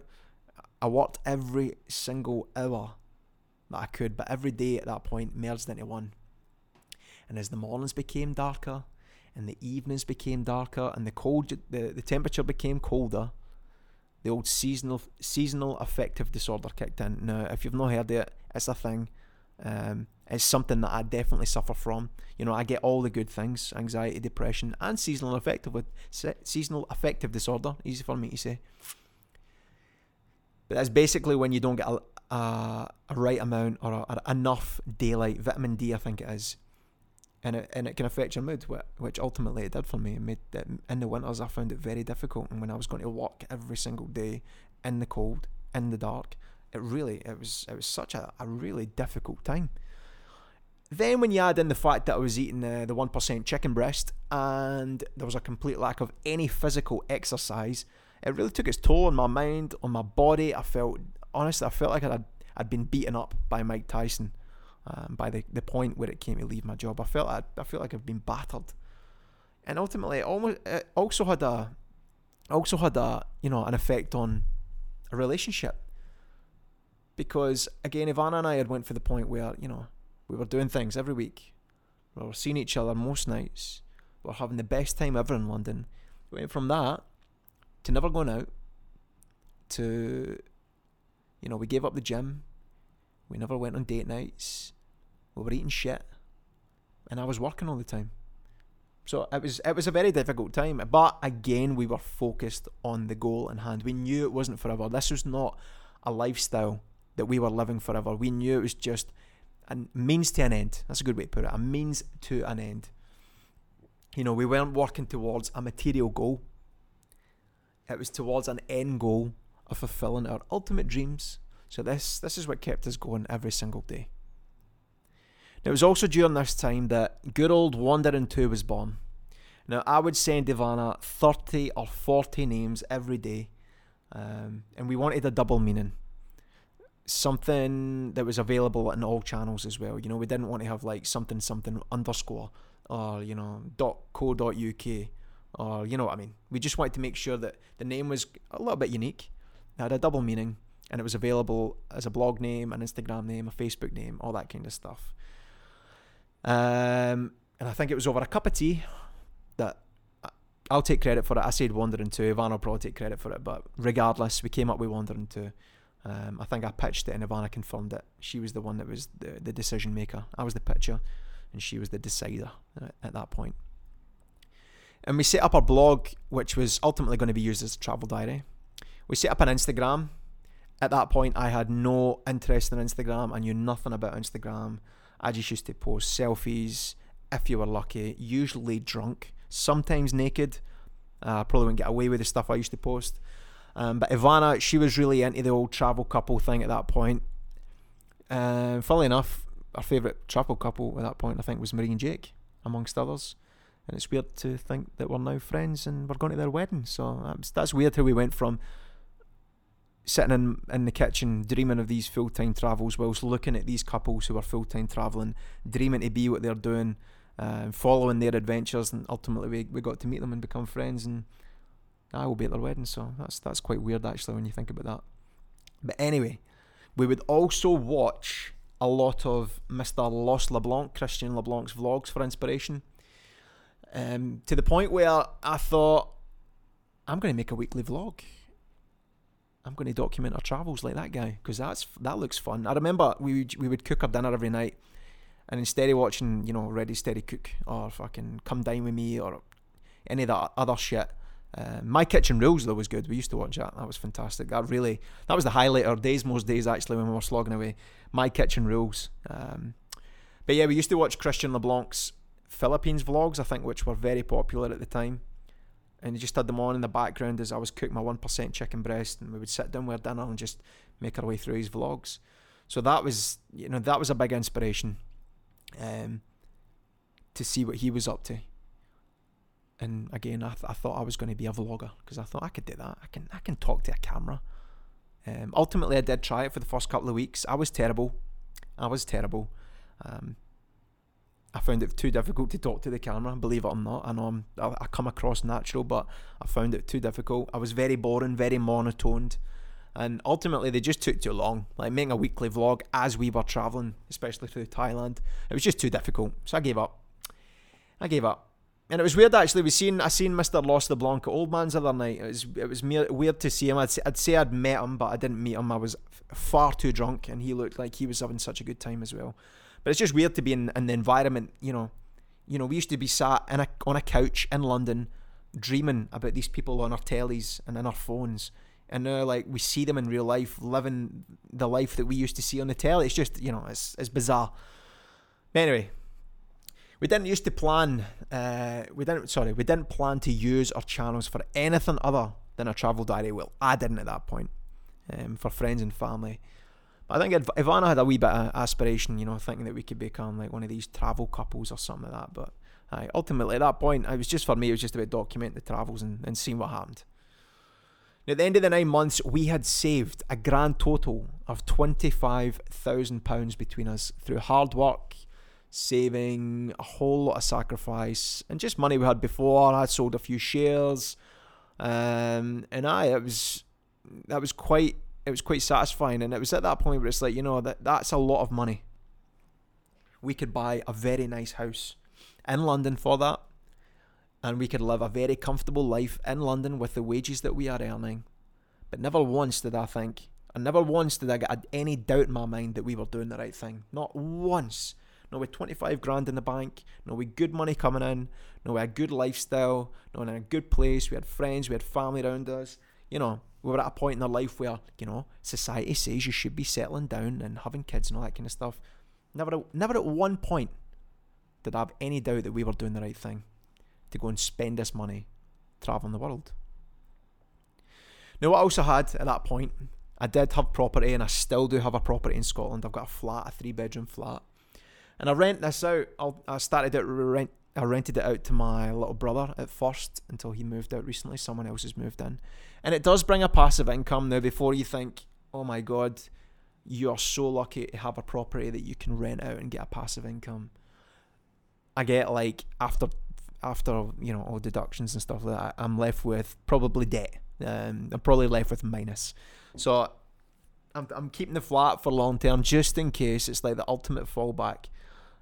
I worked every single hour that I could, but every day at that point merged into one. And as the mornings became darker, and the evenings became darker, and the cold, the, the temperature became colder, the old seasonal seasonal affective disorder kicked in. Now, if you've not heard it, it's a thing. Um, it's something that I definitely suffer from. You know, I get all the good things: anxiety, depression, and seasonal affective with seasonal affective disorder. Easy for me to say. But that's basically when you don't get a, a, a right amount or a enough daylight, vitamin D, I think it is, and it and it can affect your mood, which ultimately it did for me. It made it, in the winters I found it very difficult, and when I was going to walk every single day in the cold, in the dark, it really it was it was such a, a really difficult time. Then when you add in the fact that I was eating the one percent chicken breast and there was a complete lack of any physical exercise, it really took its toll on my mind, on my body. I felt honestly, I felt like I'd I'd been beaten up by Mike Tyson um, by the, the point where it came to leave my job. I felt I, I felt like I've been battered, and ultimately, it almost it also had a also had a you know an effect on a relationship because again, Ivana and I had went for the point where you know we were doing things every week, we were seeing each other most nights, we were having the best time ever in London. We went from that to never going out to you know we gave up the gym we never went on date nights. We were eating shit, and I was working all the time. So it was it was a very difficult time. But again, we were focused on the goal in hand. We knew it wasn't forever. This was not a lifestyle that we were living forever. We knew it was just a means to an end. That's a good way to put it. A means to an end. You know, we weren't working towards a material goal. It was towards an end goal of fulfilling our ultimate dreams so this this is what kept us going every single day. Now, it was also during this time that good old Wandering 2 was born. Now, I would send Ivana 30 or 40 names every day, um, and we wanted a double meaning. Something that was available in all channels as well. You know, we didn't want to have like something, something underscore, or, you know, dot co dot uk, or, you know what I mean. We just wanted to make sure that the name was a little bit unique, it had a double meaning, and it was available as a blog name, an Instagram name, a Facebook name, all that kind of stuff. Um, and I think it was over a cup of tea that I'll take credit for it. I said Wandering 2, Ivana will probably take credit for it, but regardless, we came up with Wandering 2. Um, I think I pitched it and Ivana confirmed it. She was the one that was the, the decision maker. I was the pitcher and she was the decider at, at that point. And we set up our blog, which was ultimately going to be used as a travel diary. We set up an Instagram at that point, I had no interest in Instagram. I knew nothing about Instagram. I just used to post selfies, if you were lucky, usually drunk, sometimes naked. I uh, probably wouldn't get away with the stuff I used to post. Um, but Ivana, she was really into the old travel couple thing at that point. Uh, funnily enough, our favourite travel couple at that point, I think, was Marie and Jake, amongst others. And it's weird to think that we're now friends and we're going to their wedding. So that's, that's weird how we went from sitting in, in the kitchen dreaming of these full time travels whilst looking at these couples who are full time travelling, dreaming to be what they're doing, uh, following their adventures, and ultimately we, we got to meet them and become friends. And I will be at their wedding, so that's that's quite weird actually when you think about that. But anyway, we would also watch a lot of Mr. Lost LeBlanc, Christian LeBlanc's vlogs for inspiration. Um, to the point where I thought, I'm going to make a weekly vlog. I'm going to document our travels like that guy because that's that looks fun. I remember we would, we would cook our dinner every night, and instead of watching you know Ready Steady Cook or fucking Come Dine with Me or any of that other shit, uh, My Kitchen Rules though was good. We used to watch that. That was fantastic. That really that was the highlight of days most days actually when we were slogging away. My Kitchen Rules. Um, but yeah, we used to watch Christian LeBlanc's Philippines vlogs, I think, which were very popular at the time and he just had them on in the background as I was cooking my one percent chicken breast, and we would sit down with dinner and just make our way through his vlogs. So that was, you know, that was a big inspiration, um, to see what he was up to. and again, I, th- I thought I was going to be a vlogger because I thought I could do that. I can I can talk to a camera. Um, ultimately, I did try it for the first couple of weeks. I was terrible. I was terrible. Um, I found it too difficult to talk to the camera. Believe it or not, I know I'm, I, I come across natural, but I found it too difficult. I was very boring, very monotoned, and ultimately they just took too long. Like making a weekly vlog as we were traveling, especially through Thailand, it was just too difficult. So I gave up. I gave up. And it was weird actually. We seen I seen Mister Lost LeBlanc Old Man's the other night. It was it was weird to see him. I'd I'd say I'd met him, but I didn't meet him. I was far too drunk, and he looked like he was having such a good time as well. But it's just weird to be in, in the environment. You know, you know, we used to be sat in a, on a couch in London, dreaming about these people on our tellies and in our phones, and now like we see them in real life, living the life that we used to see on the telly. It's just you know, it's it's bizarre. Anyway, we didn't used to plan. Uh, we didn't. Sorry, we didn't plan to use our channels for anything other than a travel diary. Well, I didn't at that point. Um, for friends and family. But I think Ivana had a wee bit of aspiration, you know, thinking that we could become like one of these travel couples or something like that. But ultimately, at that point, it was just for me. It was just about documenting the travels and, and seeing what happened. Now, at the end of the nine months, we had saved a grand total of twenty-five thousand pounds between us through hard work saving, a whole lot of sacrifice, and just money we had before. I sold a few shares, um, and I it was that was quite it was quite satisfying. And it was at that point where it's like you know that that's a lot of money. We could buy a very nice house in London for that, and we could live a very comfortable life in London with the wages that we are earning. But never once did I think, and never once did I get any doubt in my mind that we were doing the right thing. Not once no, we 25 grand in the bank. No, we good money coming in. No, we a good lifestyle. No, in a good place. We had friends. We had family around us. You know, we were at a point in our life where, you know, society says you should be settling down and having kids and all that kind of stuff. Never, never at one point did I have any doubt that we were doing the right thing to go and spend this money traveling the world. Now, what I also had at that point, I did have property and I still do have a property in Scotland. I've got a flat, a three bedroom flat. And I rent this out. I'll, I started out rent. I rented it out to my little brother at first until he moved out recently. Someone else has moved in, and it does bring a passive income. Now, before you think, oh my god, you are so lucky to have a property that you can rent out and get a passive income. I get like after after you know all deductions and stuff like that, I'm left with probably debt. Um, I'm probably left with minus. So I'm I'm keeping the flat for long term just in case it's like the ultimate fallback.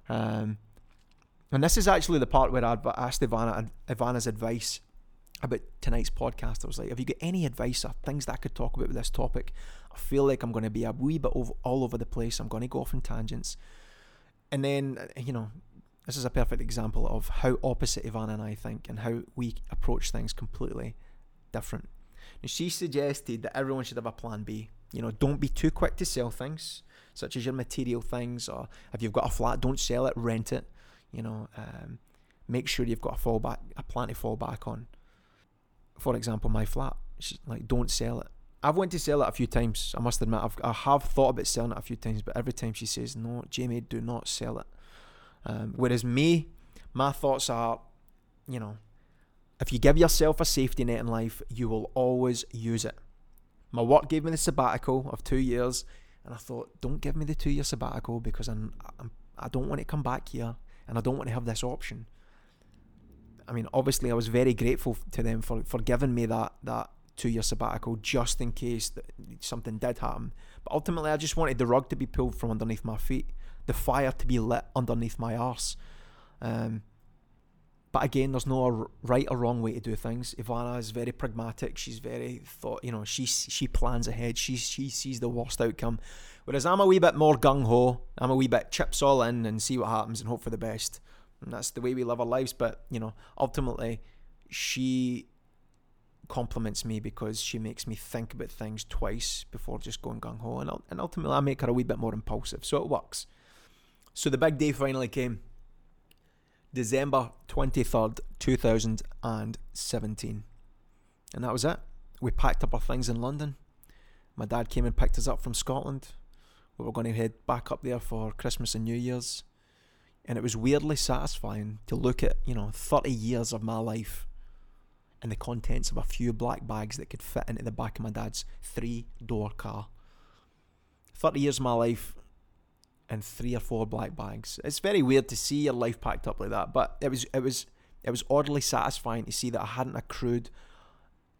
Um, and this is actually the part where I asked Ivana Ivana's advice about tonight's podcast. I was like, "Have you got any advice or things that I could talk about with this topic?" I feel like I'm going to be a wee bit over, all over the place. I'm going to go off in tangents, and then uh, you know, this is a perfect example of how opposite Ivana and I think, and how we approach things completely different. And she suggested that everyone should have a plan B. You know, don't be too quick to sell things such as your material things, or if you've got a flat, don't sell it, rent it. You know, um, make sure you've got a fallback, a plan to fall back on. For example, my flat, like don't sell it. I've went to sell it a few times. I must admit, I've, I have thought about selling it a few times, but every time she says, "No, Jamie, do not sell it." Um, whereas me, my thoughts are, you know, if you give yourself a safety net in life, you will always use it. My work gave me the sabbatical of two years. And I thought, don't give me the two year sabbatical because I'm, I'm I don't want to come back here and I don't want to have this option. I mean, obviously, I was very grateful to them for, for giving me that that two year sabbatical just in case that something did happen. But ultimately, I just wanted the rug to be pulled from underneath my feet, the fire to be lit underneath my arse. Um, but again, there's no right or wrong way to do things. Ivana is very pragmatic. She's very thought. You know, she she plans ahead. She she sees the worst outcome, whereas I'm a wee bit more gung ho. I'm a wee bit chips all in and see what happens and hope for the best. And that's the way we live our lives. But you know, ultimately, she compliments me because she makes me think about things twice before just going gung ho, and and ultimately, I make her a wee bit more impulsive. So it works. So the big day finally came. December 23rd, 2017. And that was it. We packed up our things in London. My dad came and picked us up from Scotland. We were going to head back up there for Christmas and New Year's. And it was weirdly satisfying to look at, you know, 30 years of my life and the contents of a few black bags that could fit into the back of my dad's three door car. 30 years of my life and three or four black bags. It's very weird to see your life packed up like that, but it was it was it was oddly satisfying to see that I hadn't accrued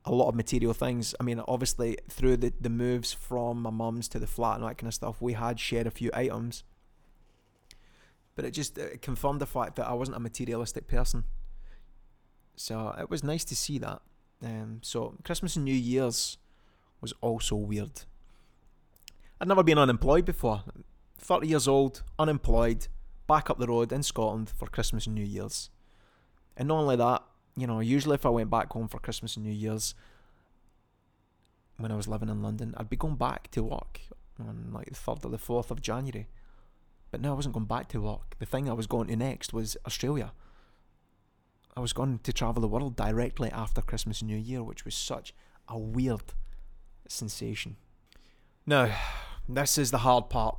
a lot of material things. I mean, obviously through the, the moves from my mum's to the flat and that kind of stuff, we had shared a few items. But it just it confirmed the fact that I wasn't a materialistic person. So it was nice to see that. Um, so Christmas and New Year's was also weird. I'd never been unemployed before. 30 years old, unemployed, back up the road in Scotland for Christmas and New Year's. And not only that, you know, usually if I went back home for Christmas and New Year's when I was living in London, I'd be going back to work on like the 3rd or the 4th of January. But no, I wasn't going back to work. The thing I was going to next was Australia. I was going to travel the world directly after Christmas and New Year, which was such a weird sensation. Now, this is the hard part.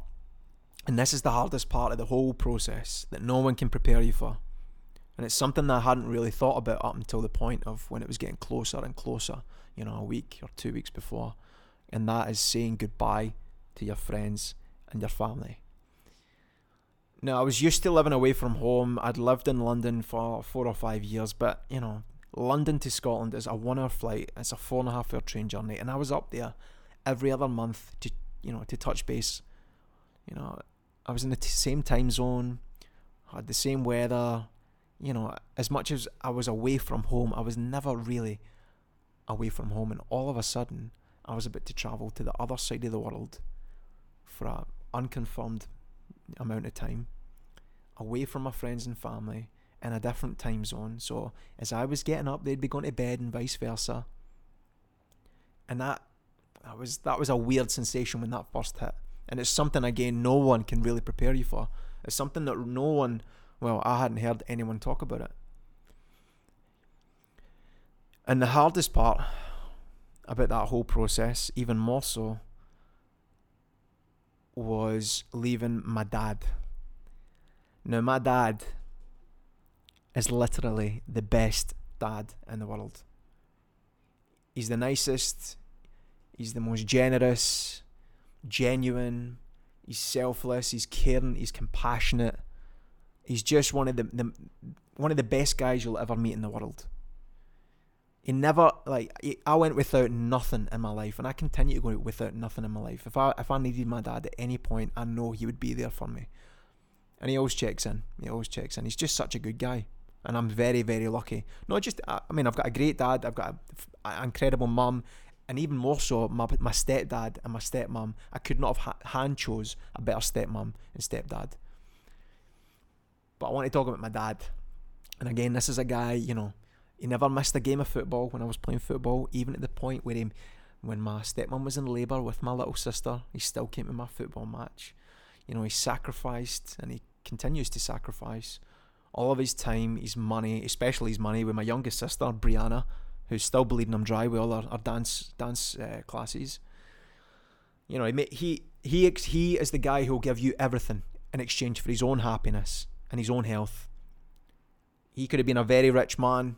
And this is the hardest part of the whole process that no one can prepare you for. And it's something that I hadn't really thought about up until the point of when it was getting closer and closer, you know, a week or two weeks before. And that is saying goodbye to your friends and your family. Now, I was used to living away from home. I'd lived in London for four or five years, but, you know, London to Scotland is a one hour flight, it's a four and a half hour train journey, and I was up there every other month to, you know, to touch base. You know, I was in the t- same time zone, had the same weather, you know, as much as I was away from home, I was never really away from home. And all of a sudden, I was about to travel to the other side of the world for an unconfirmed amount of time, away from my friends and family in a different time zone. So as I was getting up, they'd be going to bed and vice versa. And that, that was that was a weird sensation when that first hit. And it's something again no one can really prepare you for. It's something that no one well, I hadn't heard anyone talk about it. And the hardest part about that whole process, even more so, was leaving my dad. Now, my dad is literally the best dad in the world. He's the nicest, he's the most generous, genuine, he's selfless, he's caring, he's compassionate. He's just one of the, the one of the best guys you'll ever meet in the world. He never like he, I went without nothing in my life, and I continue to go without nothing in my life. If I if I needed my dad at any point, I know he would be there for me, and he always checks in. He always checks in. He's just such a good guy, and I'm very very lucky. Not just I mean I've got a great dad. I've got an incredible mum, and even more so my my stepdad and my stepmom. I could not have ha- hand chose a better stepmom and stepdad. But I want to talk about my dad. And again, this is a guy, you know, he never missed a game of football when I was playing football, even at the point where he, when my stepmom was in labour with my little sister, he still came to my football match. You know, he sacrificed and he continues to sacrifice all of his time, his money, especially his money with my youngest sister, Brianna, who's still bleeding him dry with all our, our dance dance uh, classes. You know, he, he he he is the guy who'll give you everything in exchange for his own happiness and his own health. He could have been a very rich man.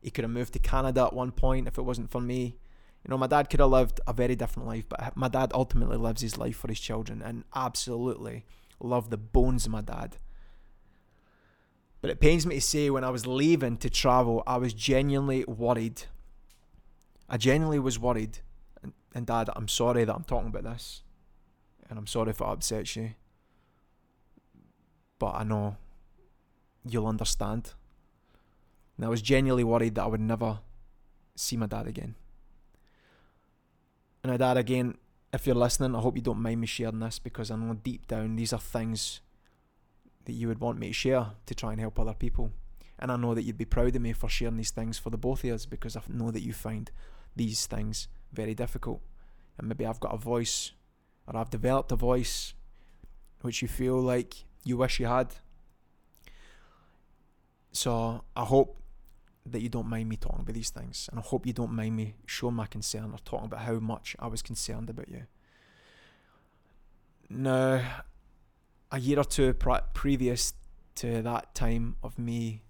He could have moved to Canada at one point if it wasn't for me. You know, my dad could have lived a very different life, but my dad ultimately lives his life for his children and absolutely love the bones of my dad. But it pains me to say when I was leaving to travel, I was genuinely worried. I genuinely was worried. And, and Dad, I'm sorry that I'm talking about this. And I'm sorry if it upsets you but I know you'll understand. And I was genuinely worried that I would never see my dad again. And dad, again, if you're listening, I hope you don't mind me sharing this because I know deep down these are things that you would want me to share to try and help other people. And I know that you'd be proud of me for sharing these things for the both of us because I know that you find these things very difficult. And maybe I've got a voice or I've developed a voice which you feel like you wish you had. So I hope that you don't mind me talking about these things, and I hope you don't mind me showing my concern or talking about how much I was concerned about you. Now, a year or two previous to that time of me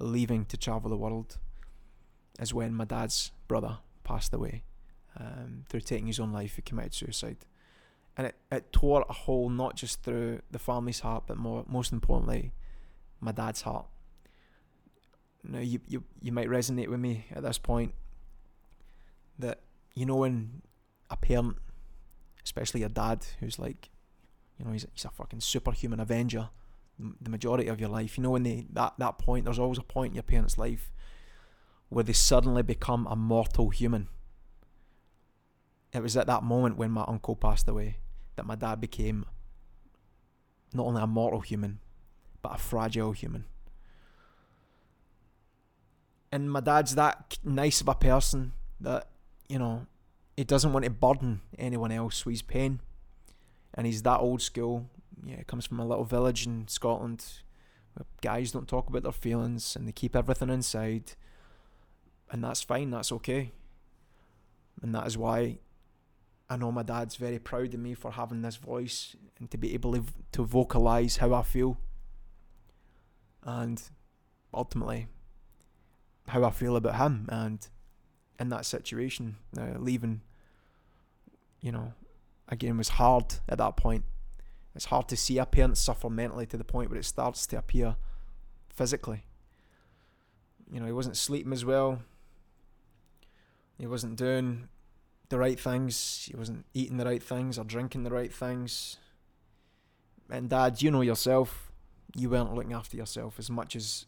leaving to travel the world, is when my dad's brother passed away um, through taking his own life. He committed suicide, and it, it tore a hole not just through the family's heart, but more most importantly, my dad's heart. Now you you you might resonate with me at this point that you know when a parent, especially a dad, who's like, you know, he's he's a fucking superhuman avenger the majority of your life. You know, when they that that point, there's always a point in your parents' life where they suddenly become a mortal human. It was at that moment when my uncle passed away that my dad became not only a mortal human, but a fragile human. And my dad's that nice of a person that, you know, he doesn't want to burden anyone else with his pain. And he's that old school yeah, comes from a little village in Scotland where guys don't talk about their feelings and they keep everything inside. And that's fine, that's okay. And that is why I know my dad's very proud of me for having this voice and to be able to vocalize how I feel. And ultimately, how I feel about him and in that situation, uh, leaving, you know, again was hard at that point it's hard to see a parent suffer mentally to the point where it starts to appear physically. You know, he wasn't sleeping as well. He wasn't doing the right things. He wasn't eating the right things or drinking the right things. And dad, you know yourself, you weren't looking after yourself as much as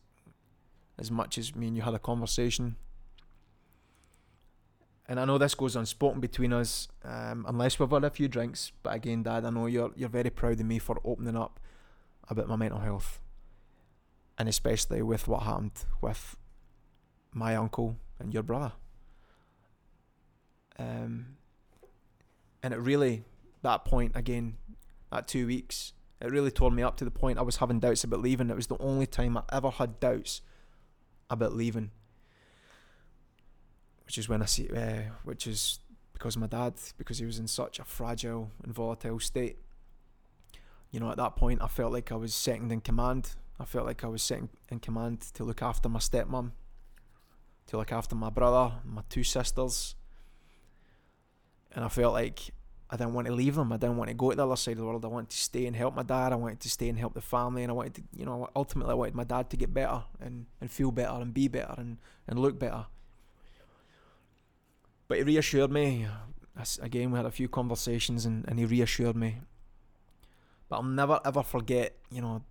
as much as me and you had a conversation and I know this goes unspoken between us, um, unless we've had a few drinks. But again, Dad, I know you're you're very proud of me for opening up about my mental health, and especially with what happened with my uncle and your brother. Um, and it really, that point again, that two weeks, it really tore me up to the point I was having doubts about leaving. It was the only time I ever had doubts about leaving which is when I see, uh, which is because my dad, because he was in such a fragile and volatile state. You know, at that point, I felt like I was second in command. I felt like I was second in command to look after my stepmom, to look after my brother, my two sisters, and I felt like I didn't want to leave them. I didn't want to go to the other side of the world. I wanted to stay and help my dad. I wanted to stay and help the family, and I wanted to, you know, ultimately I wanted my dad to get better and, and feel better and be better and, and look better. But he reassured me. Again, we had a few conversations and, and he reassured me. But I'll never ever forget, you know,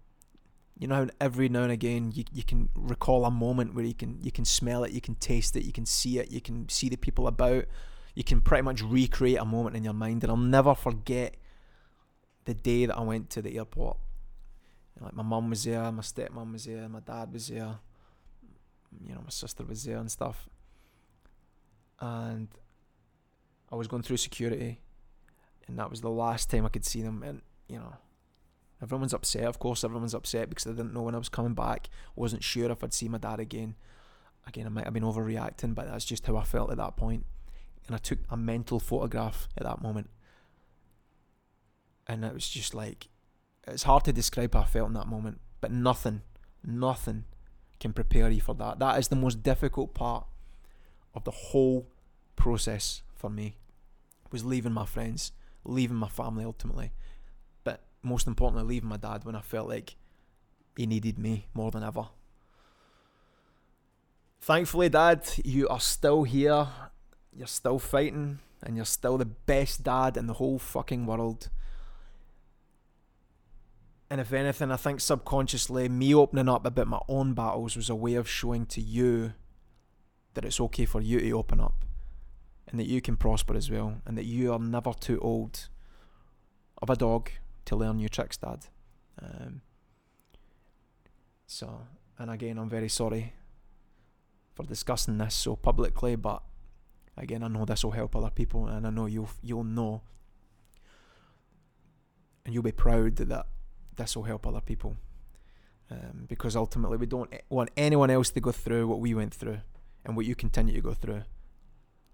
you know how every now and again you, you can recall a moment where you can you can smell it, you can taste it, you can see it, you can see the people about, you can pretty much recreate a moment in your mind. And I'll never forget the day that I went to the airport. Like my mum was there, my stepmom was there, my dad was there, you know, my sister was there and stuff and I was going through security, and that was the last time I could see them. And you know, everyone's upset. Of course, everyone's upset because they didn't know when I was coming back. wasn't sure if I'd see my dad again. Again, I might have been overreacting, but that's just how I felt at that point. And I took a mental photograph at that moment, and it was just like it's hard to describe how I felt in that moment. But nothing, nothing can prepare you for that. That is the most difficult part of the whole process for me was leaving my friends, leaving my family ultimately, but most importantly, leaving my dad when I felt like he needed me more than ever. Thankfully, Dad, you are still here. You're still fighting, and you're still the best dad in the whole fucking world. And if anything, I think subconsciously, me opening up about my own battles was a way of showing to you that it's okay for you to open up and that you can prosper as well and that you are never too old of a dog to learn new tricks, Dad. Um, so, and again, I'm very sorry for discussing this so publicly, but again, I know this will help other people, and I know you'll you'll know, and you'll be proud that this will help other people, um, because ultimately we don't want anyone else to go through what we went through and what you continue to go through.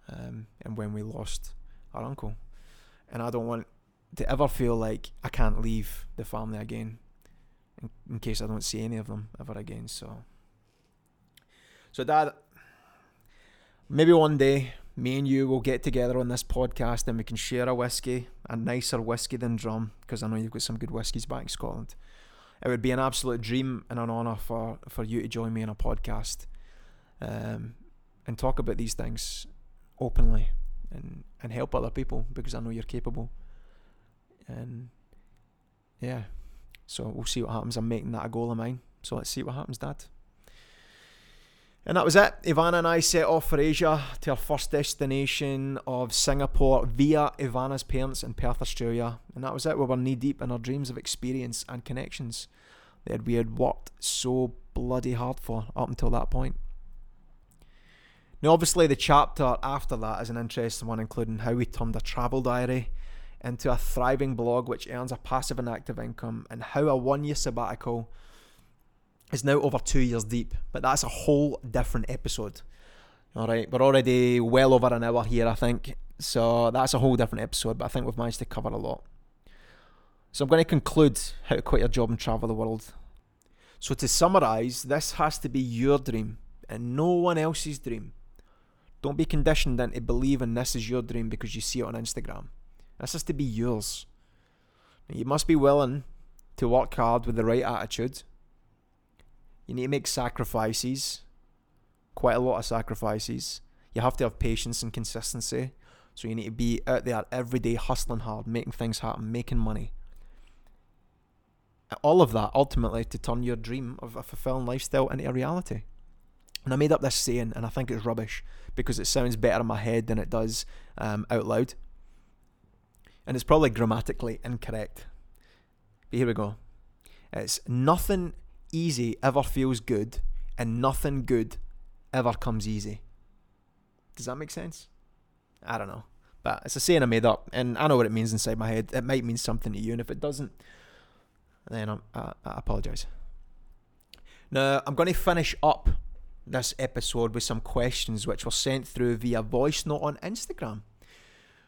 Um, and when we lost our uncle, and I don't want to ever feel like I can't leave the family again, in, in case I don't see any of them ever again. So, so Dad, maybe one day me and you will get together on this podcast and we can share a whiskey, a nicer whiskey than Drum, because I know you've got some good whiskies back in Scotland. It would be an absolute dream and an honour for, for you to join me in a podcast um, and talk about these things openly and, and help other people because I know you're capable. And yeah, so we'll see what happens. I'm making that a goal of mine. So let's see what happens, Dad. And that was it. Ivana and I set off for Asia to our first destination of Singapore via Ivana's parents in Perth, Australia. And that was it. We were knee deep in our dreams of experience and connections that we had worked so bloody hard for up until that point. Now, obviously, the chapter after that is an interesting one, including how we turned a travel diary into a thriving blog which earns a passive and active income, and how a one year sabbatical is now over two years deep, but that's a whole different episode. All right, we're already well over an hour here, I think. So that's a whole different episode, but I think we've managed to cover a lot. So I'm going to conclude how to quit your job and travel the world. So to summarize, this has to be your dream and no one else's dream. Don't be conditioned into believing this is your dream because you see it on Instagram. This has to be yours. You must be willing to work hard with the right attitude you need to make sacrifices, quite a lot of sacrifices. You have to have patience and consistency. So you need to be out there every day hustling hard, making things happen, making money. All of that ultimately to turn your dream of a fulfilling lifestyle into a reality. And I made up this saying, and I think it's rubbish because it sounds better in my head than it does um, out loud. And it's probably grammatically incorrect. But here we go. It's nothing easy ever feels good and nothing good ever comes easy. Does that make sense? I don't know. But it's a saying I made up, and I know what it means inside my head. It might mean something to you, and if it doesn't, then I, I apologise. Now, I'm going to finish up this episode with some questions which were sent through via voice note on Instagram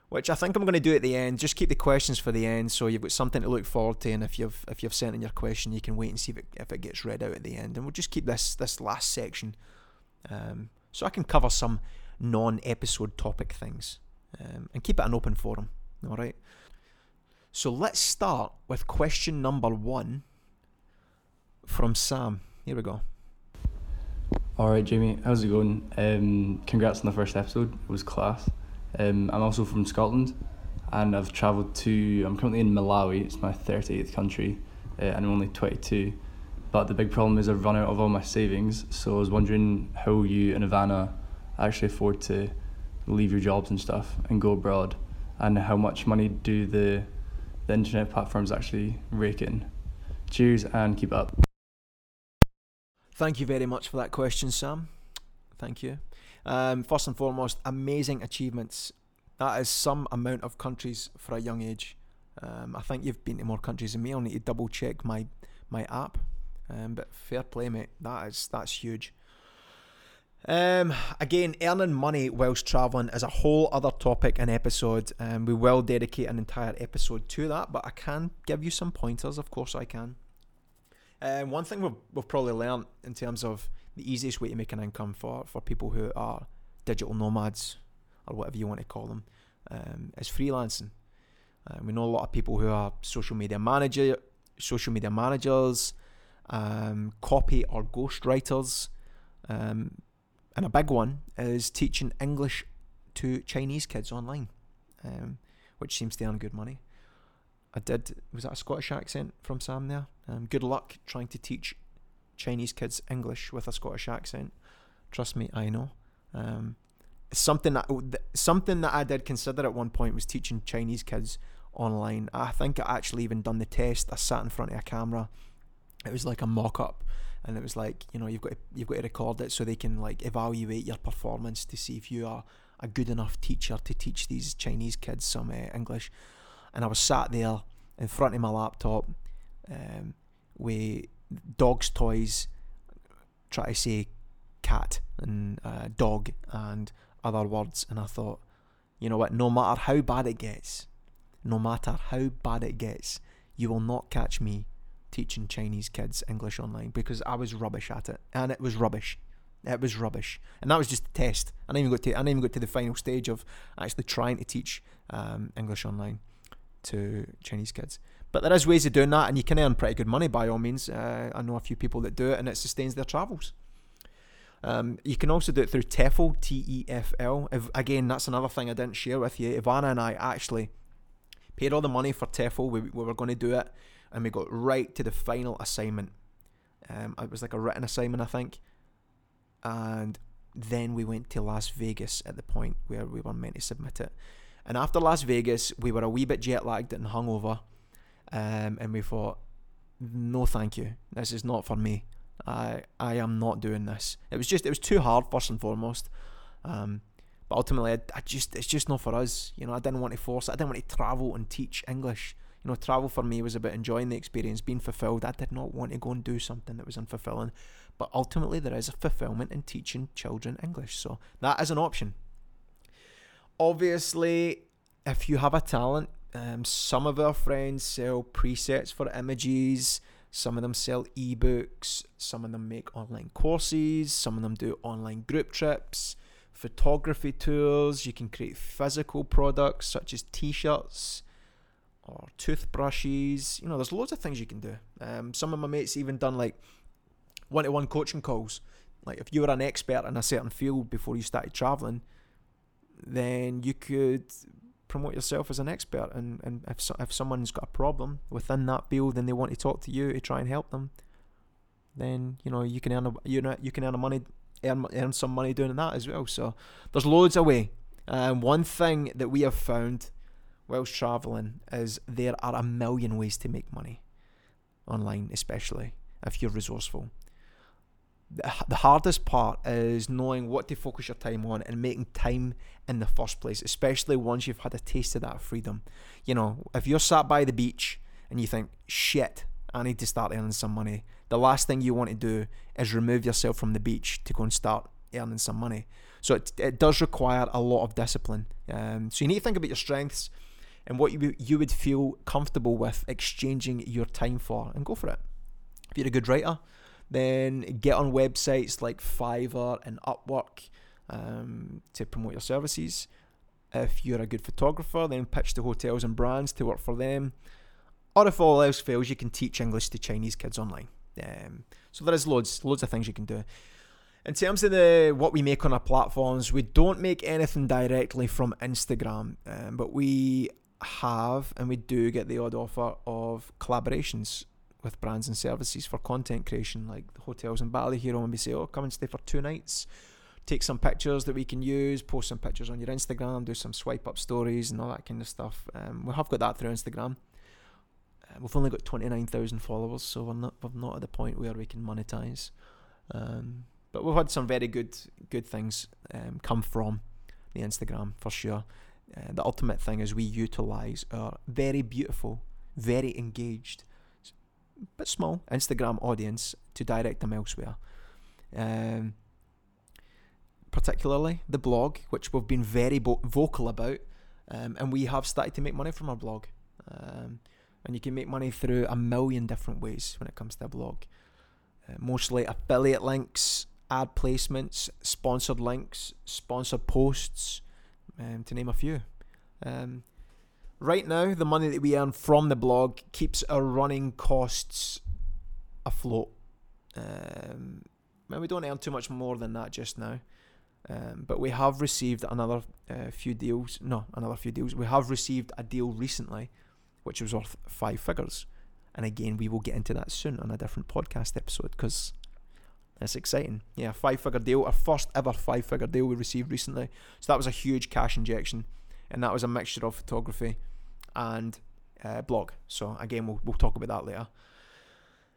which I think I'm going to do at the end. Just keep the questions for the end, so you've got something to look forward to. And if you've if you've sent in your question, you can wait and see if it if it gets read out at the end. And we'll just keep this this last section, um, so I can cover some non-episode topic things, um, and keep it an open forum. All right. So let's start with question number one from Sam. Here we go. All right, Jamie, how's it going? Um, congrats on the first episode. It was class. Um, I'm also from Scotland and I've travelled to, I'm currently in Malawi, it's my 38th country, uh, and I'm only 22. But the big problem is I've run out of all my savings, so I was wondering how you and Ivana actually afford to leave your jobs and stuff and go abroad, and how much money do the, the internet platforms actually rake in. Cheers and keep up. Thank you very much for that question, Sam. Thank you. Um, first and foremost, amazing achievements. That is some amount of countries for a young age. Um, I think you've been to more countries than me. I'll need to double check my my app. Um, but fair play, mate. That is that's huge. Um, again, earning money whilst traveling is a whole other topic and episode, um, we will dedicate an entire episode to that. But I can give you some pointers, of course I can. Um, one thing we've, we've probably learned in terms of the easiest way to make an income for, for people who are digital nomads or whatever you want to call them um, is freelancing. Uh, we know a lot of people who are social media manager, social media managers, um, copy or ghostwriters, um, and a big one is teaching English to Chinese kids online, um, which seems to earn good money. I did. Was that a Scottish accent from Sam there? Um, good luck trying to teach Chinese kids English with a Scottish accent. Trust me, I know. Um, something that something that I did consider at one point was teaching Chinese kids online. I think I actually even done the test. I sat in front of a camera. It was like a mock up, and it was like you know you've got to, you've got to record it so they can like evaluate your performance to see if you are a good enough teacher to teach these Chinese kids some uh, English. And I was sat there in front of my laptop um, with dog's toys, try to say cat and uh, dog and other words, and I thought, you know what? No matter how bad it gets, no matter how bad it gets, you will not catch me teaching Chinese kids English online because I was rubbish at it, and it was rubbish. It was rubbish, and that was just a test. I didn't even got to. I didn't even got to the final stage of actually trying to teach um, English online to Chinese kids. But there is ways of doing that, and you can earn pretty good money by all means. Uh, I know a few people that do it, and it sustains their travels. Um, you can also do it through TEFL, T E F L. Again, that's another thing I didn't share with you. Ivana and I actually paid all the money for TEFL. We, we were going to do it, and we got right to the final assignment. Um, it was like a written assignment, I think. And then we went to Las Vegas at the point where we were meant to submit it. And after Las Vegas, we were a wee bit jet lagged and hungover. Um, and we thought, no, thank you. This is not for me. I I am not doing this. It was just it was too hard first and foremost. Um, but ultimately, I, I, just it's just not for us. You know, I didn't want to force it. I didn't want to travel and teach English. You know, travel for me was about enjoying the experience, being fulfilled. I did not want to go and do something that was unfulfilling. But ultimately, there is a fulfillment in teaching children English, so that is an option. Obviously, if you have a talent, um, some of our friends sell presets for images. Some of them sell ebooks. Some of them make online courses. Some of them do online group trips, photography tours. You can create physical products such as t shirts or toothbrushes. You know, there's loads of things you can do. Um, some of my mates even done like one to one coaching calls. Like if you were an expert in a certain field before you started traveling, then you could promote yourself as an expert. And, and if, so, if someone's got a problem within that field and they want to talk to you to try and help them, then you know you can earn a, you know you can earn a money earn, earn some money doing that as well. So there's loads of way. Um, one thing that we have found whilst traveling is there are a million ways to make money online, especially if you're resourceful the hardest part is knowing what to focus your time on and making time in the first place, especially once you've had a taste of that freedom. You know, if you're sat by the beach and you think, shit, I need to start earning some money, the last thing you want to do is remove yourself from the beach to go and start earning some money. So it, it does require a lot of discipline. Um, so you need to think about your strengths and what you, you would feel comfortable with exchanging your time for and go for it. If you're a good writer, then get on websites like Fiverr and Upwork um, to promote your services. If you're a good photographer, then pitch to hotels and brands to work for them. Or if all else fails, you can teach English to Chinese kids online. Um, so there is loads, loads of things you can do. In terms of the what we make on our platforms, we don't make anything directly from Instagram, um, but we have and we do get the odd offer of collaborations with brands and services for content creation, like the hotels in Bali here, and we say, oh, come and stay for two nights. Take some pictures that we can use, post some pictures on your Instagram, do some swipe up stories and all that kind of stuff. Um, we have got that through Instagram. Uh, we've only got 29,000 followers, so we're not, we're not at the point where we can monetize. Um, but we've had some very good good things um, come from the Instagram for sure. Uh, the ultimate thing is we utilize our very beautiful, very engaged, but small Instagram audience to direct them elsewhere. Um, particularly the blog, which we've been very bo- vocal about, um, and we have started to make money from our blog. Um, and you can make money through a million different ways when it comes to a blog. Uh, mostly affiliate links, ad placements, sponsored links, sponsored posts, um, to name a few. Um, Right now, the money that we earn from the blog keeps our running costs afloat. Um, and we don't earn too much more than that just now. Um, but we have received another uh, few deals. No, another few deals. We have received a deal recently, which was worth five figures. And again, we will get into that soon on a different podcast episode because it's exciting. Yeah, five figure deal, our first ever five figure deal we received recently. So that was a huge cash injection, and that was a mixture of photography, and uh, blog. So again, we'll we'll talk about that later.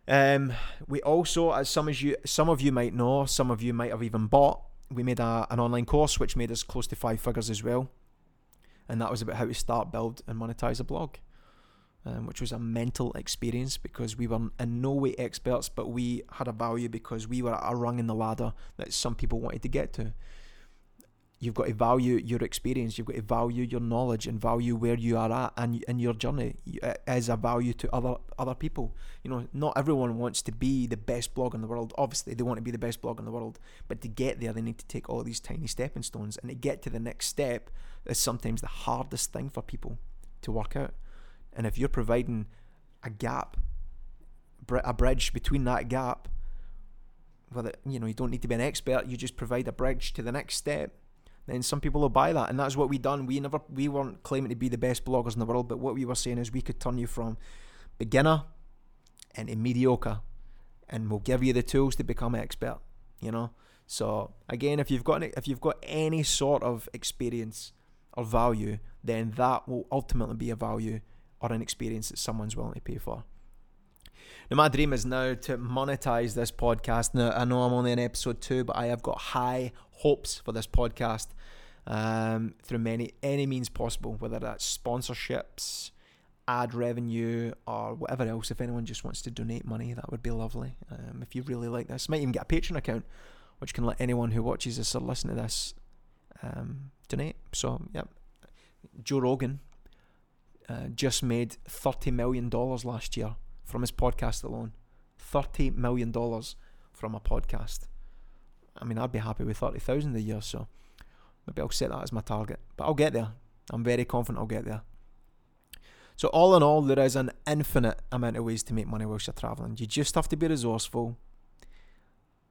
Um, we also, as some of you some of you might know, some of you might have even bought. We made a, an online course which made us close to five figures as well, and that was about how to start, build, and monetize a blog. Um, which was a mental experience because we were in no way experts, but we had a value because we were at a rung in the ladder that some people wanted to get to You've got to value your experience. You've got to value your knowledge and value where you are at and in your journey uh, as a value to other other people. You know, not everyone wants to be the best blog in the world. Obviously, they want to be the best blog in the world, but to get there, they need to take all these tiny stepping stones. And to get to the next step is sometimes the hardest thing for people to work out. And if you're providing a gap, a bridge between that gap, whether you know you don't need to be an expert, you just provide a bridge to the next step then some people will buy that. And that's what we done. We never we weren't claiming to be the best bloggers in the world, but what we were saying is we could turn you from beginner into mediocre and we'll give you the tools to become expert, you know? So again, if you've got any, if you've got any sort of experience or value, then that will ultimately be a value or an experience that someone's willing to pay for. Now, my dream is now to monetize this podcast. Now, I know I'm only in episode two, but I have got high hopes for this podcast um, through many any means possible, whether that's sponsorships, ad revenue, or whatever else. If anyone just wants to donate money, that would be lovely. Um, if you really like this, might even get a Patreon account, which can let anyone who watches this or listen to this um, donate. So, yeah, Joe Rogan uh, just made thirty million dollars last year from his podcast alone. $30 million from a podcast. I mean, I'd be happy with 30,000 a year, so maybe I'll set that as my target. But I'll get there. I'm very confident I'll get there. So, all in all, there is an infinite amount of ways to make money whilst you're traveling. You just have to be resourceful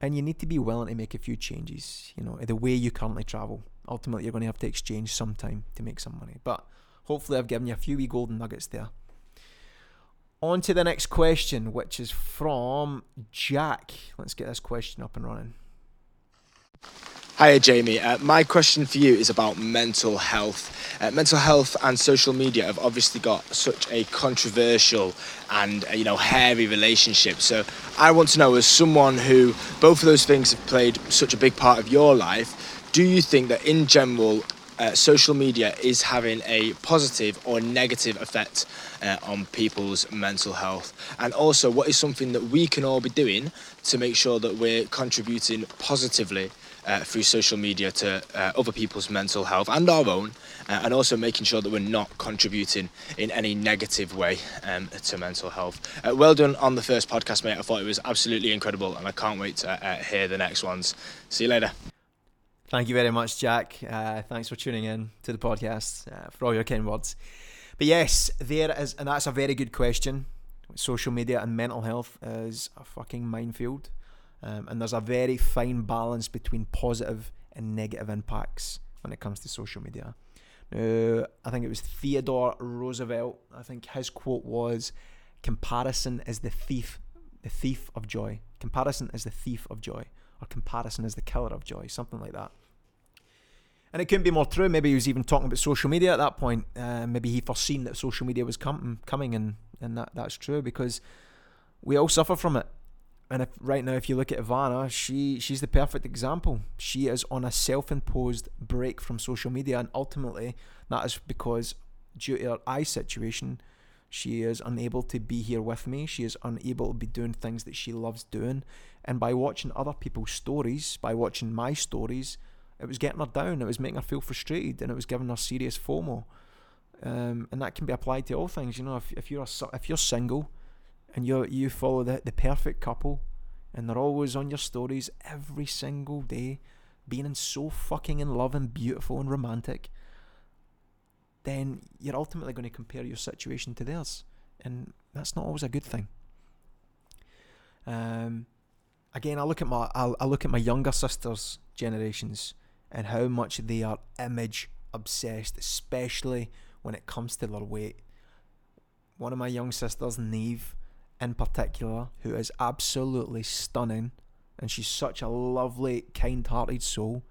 and you need to be willing to make a few changes, you know, the way you currently travel. Ultimately, you're going to have to exchange some time to make some money. But hopefully, I've given you a few wee golden nuggets there. On to the next question, which is from Jack. Let's get this question up and running. Hiya, Jamie. Uh, my question for you is about mental health. Uh, mental health and social media have obviously got such a controversial and uh, you know hairy relationship. So I want to know, as someone who both of those things have played such a big part of your life, do you think that in general uh, social media is having a positive or negative effect uh, on people's mental health? And also, what is something that we can all be doing to make sure that we're contributing positively uh, through social media to uh, other people's mental health and our own, uh, and also making sure that we're not contributing in any negative way um, to mental health. Uh, well done on the first podcast, mate. I thought it was absolutely incredible, and I can't wait to uh, hear the next ones. See you later. Thank you very much, Jack. Uh, thanks for tuning in to the podcast, uh, for all your kind words. But yes, there is, and that's a very good question. Social media and mental health is a fucking minefield. Um, and there's a very fine balance between positive and negative impacts when it comes to social media. Now, I think it was Theodore Roosevelt. I think his quote was, "Comparison is the thief, the thief of joy. Comparison is the thief of joy, or comparison is the killer of joy." Something like that. And it couldn't be more true. Maybe he was even talking about social media at that point. Uh, maybe he foreseen that social media was com- coming, and, and that, that's true because we all suffer from it. And if, right now, if you look at Ivana, she she's the perfect example. She is on a self-imposed break from social media, and ultimately, that is because due to her eye situation, she is unable to be here with me. She is unable to be doing things that she loves doing. And by watching other people's stories, by watching my stories, it was getting her down. It was making her feel frustrated, and it was giving her serious FOMO. Um, and that can be applied to all things. You know, if, if you're a, if you're single, and you you follow the the perfect couple, and they're always on your stories every single day, being so fucking in love and beautiful and romantic, then you're ultimately going to compare your situation to theirs, and that's not always a good thing. Um, again, I look at my I, I look at my younger sisters' generations and how much they are image obsessed, especially when it comes to their weight. One of my young sisters, Neve, in particular, who is absolutely stunning, and she's such a lovely, kind hearted soul,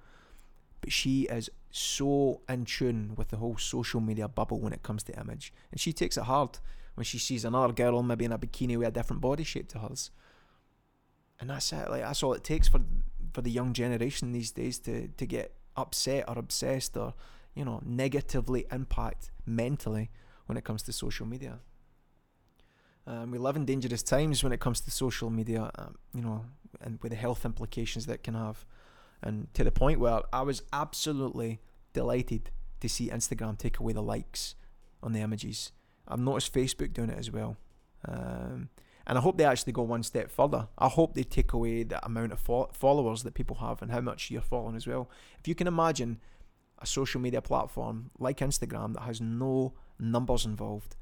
but she is so in tune with the whole social media bubble when it comes to image. And she takes it hard when she sees another girl maybe in a bikini with a different body shape to hers. And that's it. Like that's all it takes for for the young generation these days to to get upset or obsessed or you know negatively impact mentally when it comes to social media. Um, we live in dangerous times when it comes to social media, um, you know, and with the health implications that can have. And to the point where I was absolutely delighted to see Instagram take away the likes on the images. I've noticed Facebook doing it as well. Um, and I hope they actually go one step further. I hope they take away the amount of fo- followers that people have and how much you're following as well. If you can imagine a social media platform like Instagram that has no numbers involved,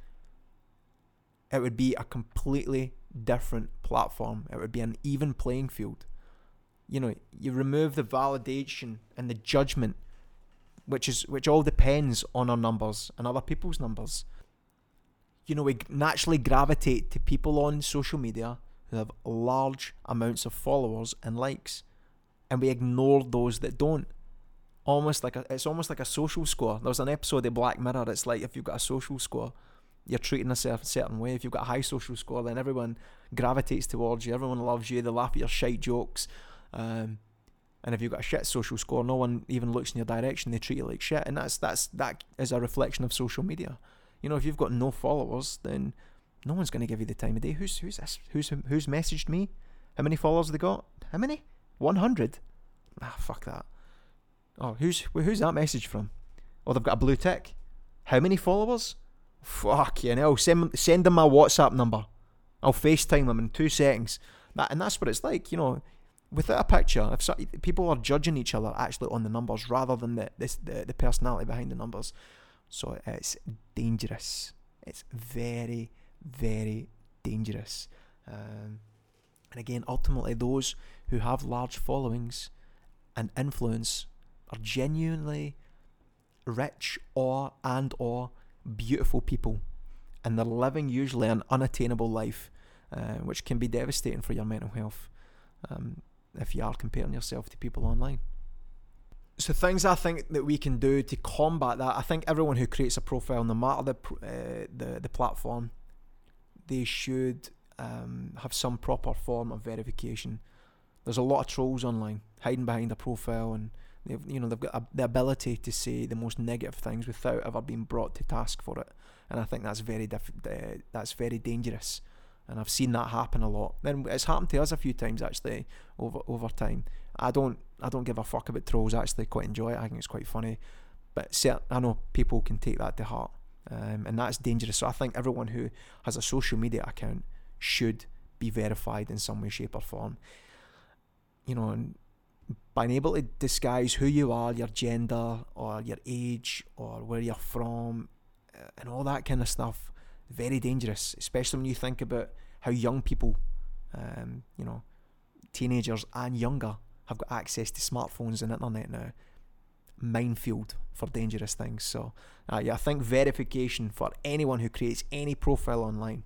it would be a completely different platform. It would be an even playing field. You know, you remove the validation and the judgment, which is which all depends on our numbers and other people's numbers you know, we naturally gravitate to people on social media who have large amounts of followers and likes, and we ignore those that don't. Almost like a, it's almost like a social score. There's an episode of Black Mirror. It's like if you've got a social score, you're treating yourself a certain way. If you've got a high social score, then everyone gravitates towards you. Everyone loves you. They laugh at your shite jokes. Um, and if you've got a shit social score, no one even looks in your direction. They treat you like shit, and that's that's that is a reflection of social media. You know, if you've got no followers, then no one's going to give you the time of day. Who's who's this? Who's who's messaged me? How many followers have they got? How many? One hundred. Ah, fuck that. Oh, who's who's that message from? Oh, they've got a blue tick. How many followers? Fuck you know. Send send them my WhatsApp number. I'll FaceTime them in two seconds. That and that's what it's like. You know, without a picture, if so, people are judging each other actually on the numbers rather than the this the, the personality behind the numbers. So it's dangerous. It's very, very dangerous. Um, and again, ultimately, those who have large followings and influence are genuinely rich or and or beautiful people, and they're living usually an unattainable life, uh, which can be devastating for your mental health um, if you are comparing yourself to people online so things I think that we can do to combat that. I think everyone who creates a profile, no matter the uh, the the platform, they should um, have some proper form of verification. There's a lot of trolls online hiding behind a profile, and they've you know they've got a, the ability to say the most negative things without ever being brought to task for it. And I think that's very diff- uh, that's very dangerous. And I've seen that happen a lot. Then it's happened to us a few times actually over over time. I don't I don't give a fuck about trolls. I actually quite enjoy it. I think it's quite funny. But cert- I know people can take that to heart, um, and that's dangerous. So I think everyone who has a social media account should be verified in some way, shape, or form. You know, and being able to disguise who you are, your gender, or your age, or where you're from, uh, and all that kind of stuff, very dangerous. Especially when you think about how young people, um, you know, teenagers and younger have got access to smartphones and internet now. Minefield for dangerous things. So, uh, yeah, I think verification for anyone who creates any profile online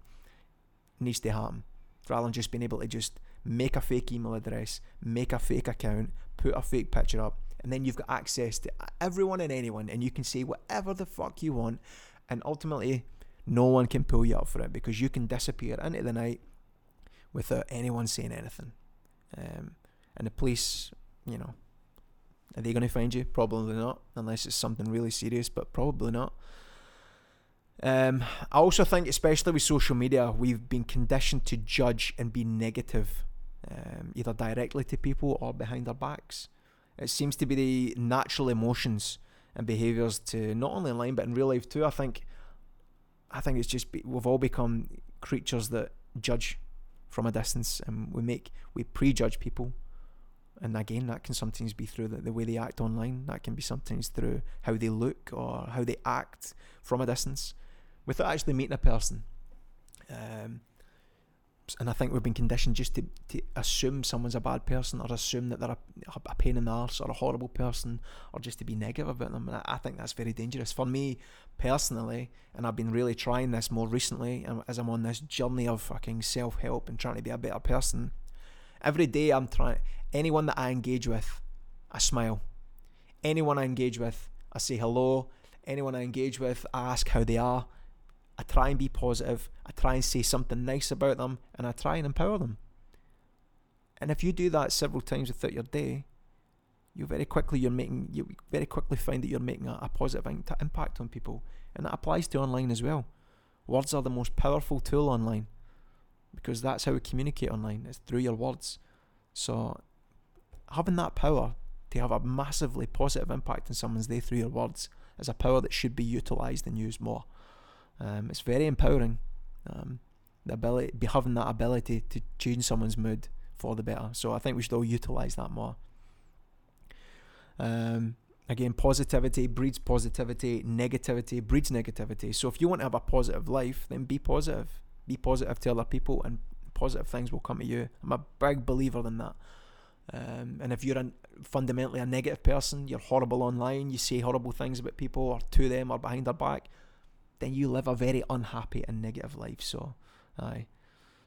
needs to happen rather than just being able to just make a fake email address, make a fake account, put a fake picture up, and then you've got access to everyone and anyone, and you can say whatever the fuck you want, and ultimately, no one can pull you up for it because you can disappear into the night without anyone saying anything. Um, and the police, you know, are they going to find you? Probably not, unless it's something really serious, but probably not. Um, I also think, especially with social media, we've been conditioned to judge and be negative, um, either directly to people or behind their backs. It seems to be the natural emotions and behaviours to not only online but in real life too. I think, I think it's just be, we've all become creatures that judge from a distance, and we make we prejudge people and again that can sometimes be through the, the way they act online that can be sometimes through how they look or how they act from a distance without actually meeting a person um, and I think we've been conditioned just to, to assume someone's a bad person or assume that they're a, a pain in the arse or a horrible person or just to be negative about them. And I, I think that's very dangerous. For me personally, and I've been really trying this more recently as I'm on this journey of fucking self help and trying to be a better person, Every day I'm trying, anyone that I engage with, I smile. Anyone I engage with, I say hello. Anyone I engage with, I ask how they are. I try and be positive. I try and say something nice about them and I try and empower them. And if you do that several times throughout your day, you very quickly you're making you very quickly find that you're making a, a positive in- impact on people, and that applies to online as well. Words are the most powerful tool online because that's how we communicate online. It's through your words. So having that power to have a massively positive impact on someone's day through your words is a power that should be utilised and used more. Um, it's very empowering. Um, the ability, be having that ability to change someone's mood for the better. So I think we should all utilise that more. Um, again, positivity breeds positivity, negativity breeds negativity. So if you want to have a positive life, then be positive. Be positive to other people, and positive things will come to you. I'm a big believer in that. Um, and if you're a, fundamentally a negative person, you're horrible online, you say horrible things about people or to them or behind their back, then you live a very unhappy and negative life. So, aye.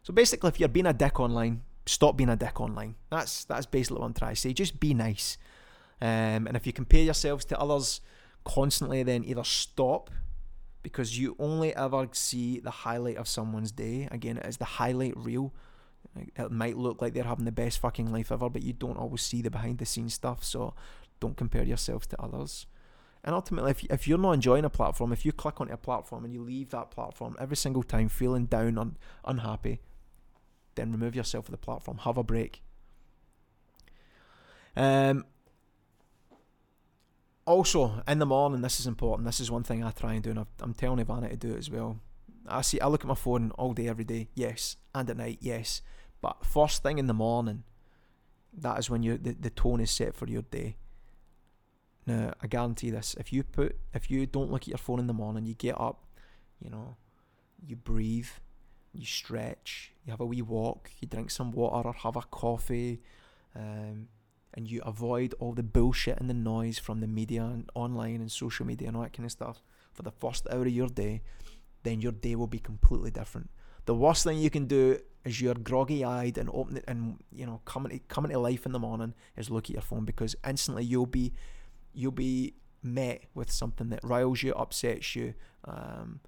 So basically, if you're being a dick online, stop being a dick online. That's that's basically what I'm trying to say. Just be nice. Um, and if you compare yourselves to others constantly, then either stop because you only ever see the highlight of someone's day. Again, it is the highlight reel. It might look like they're having the best fucking life ever, but you don't always see the behind the scenes stuff. So don't compare yourselves to others. And ultimately, if, if you're not enjoying a platform, if you click onto a platform and you leave that platform every single time feeling down or unhappy, then remove yourself from the platform. Have a break. Um, also, in the morning, this is important. This is one thing I try and do, and I'm telling Ivana to do it as well. I see. I look at my phone all day, every day. Yes, and at night. Yes, but first thing in the morning, that is when you the, the tone is set for your day. Now, I guarantee this: if you put, if you don't look at your phone in the morning, you get up, you know, you breathe, you stretch, you have a wee walk, you drink some water or have a coffee, um, and you avoid all the bullshit and the noise from the media and online and social media and all that kind of stuff for the first hour of your day, then your day will be completely different. The worst thing you can do is you're groggy eyed and open it and you know coming to coming to life in the morning is look at your phone because instantly you'll be you'll be met with something that riles you, upsets you, um,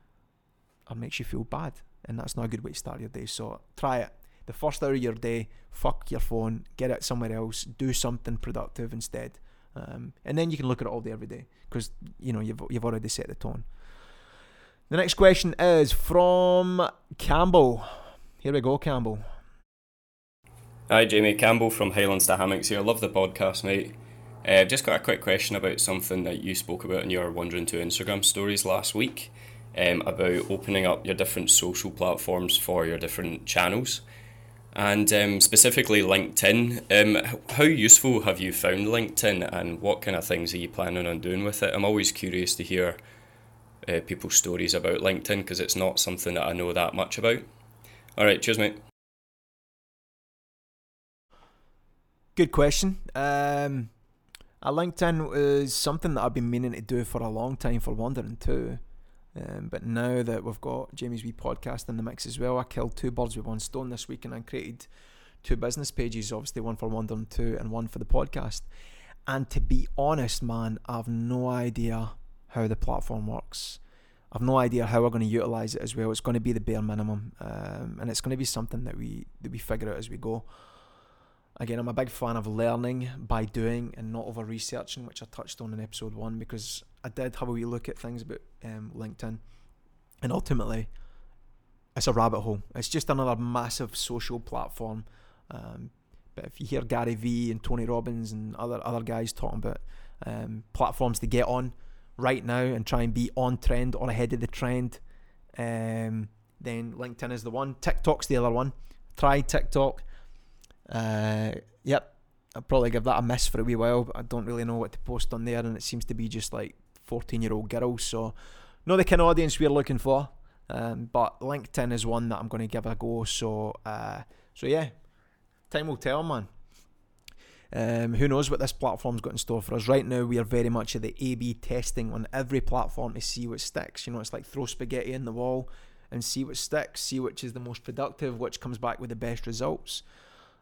or makes you feel bad, and that's not a good way to start your day. So try it the first hour of your day, fuck your phone, get it somewhere else, do something productive instead. Um, and then you can look at it all day every day because you know you've you've already set the tone. The next question is from Campbell. Here we go, Campbell. Hi, Jamie Campbell from Highlands to Hammocks here. Love the podcast, mate. I've uh, just got a quick question about something that you spoke about in your Wondering to Instagram stories last week um, about opening up your different social platforms for your different channels and um, specifically LinkedIn. Um, how useful have you found LinkedIn, and what kind of things are you planning on doing with it? I'm always curious to hear uh, people's stories about LinkedIn because it's not something that I know that much about. All right, cheers, mate. Good question. Um, LinkedIn is something that I've been meaning to do for a long time for Wondering too. Um, but now that we've got Jamie's wee podcast in the mix as well, I killed two birds with one stone this week and I created two business pages, obviously one for Wondering 2 and one for the podcast. And to be honest, man, I've no idea how the platform works. I've no idea how we're going to utilize it as well. It's going to be the bare minimum, um, and it's going to be something that we that we figure out as we go. Again, I'm a big fan of learning by doing and not over researching, which I touched on in episode one because I did have a wee look at things about um, LinkedIn, and ultimately, it's a rabbit hole. It's just another massive social platform. Um, but if you hear Gary Vee and Tony Robbins and other other guys talking about um, platforms to get on right now and try and be on trend or ahead of the trend, um, then LinkedIn is the one. TikTok's the other one. Try TikTok. Uh, yep, I'll probably give that a miss for a wee while. I don't really know what to post on there, and it seems to be just like 14 year old girls. So, not the kind of audience we're looking for. Um, but LinkedIn is one that I'm going to give a go. So, uh, so yeah, time will tell, man. Um, who knows what this platform's got in store for us? Right now, we are very much at the A/B testing on every platform to see what sticks. You know, it's like throw spaghetti in the wall and see what sticks, see which is the most productive, which comes back with the best results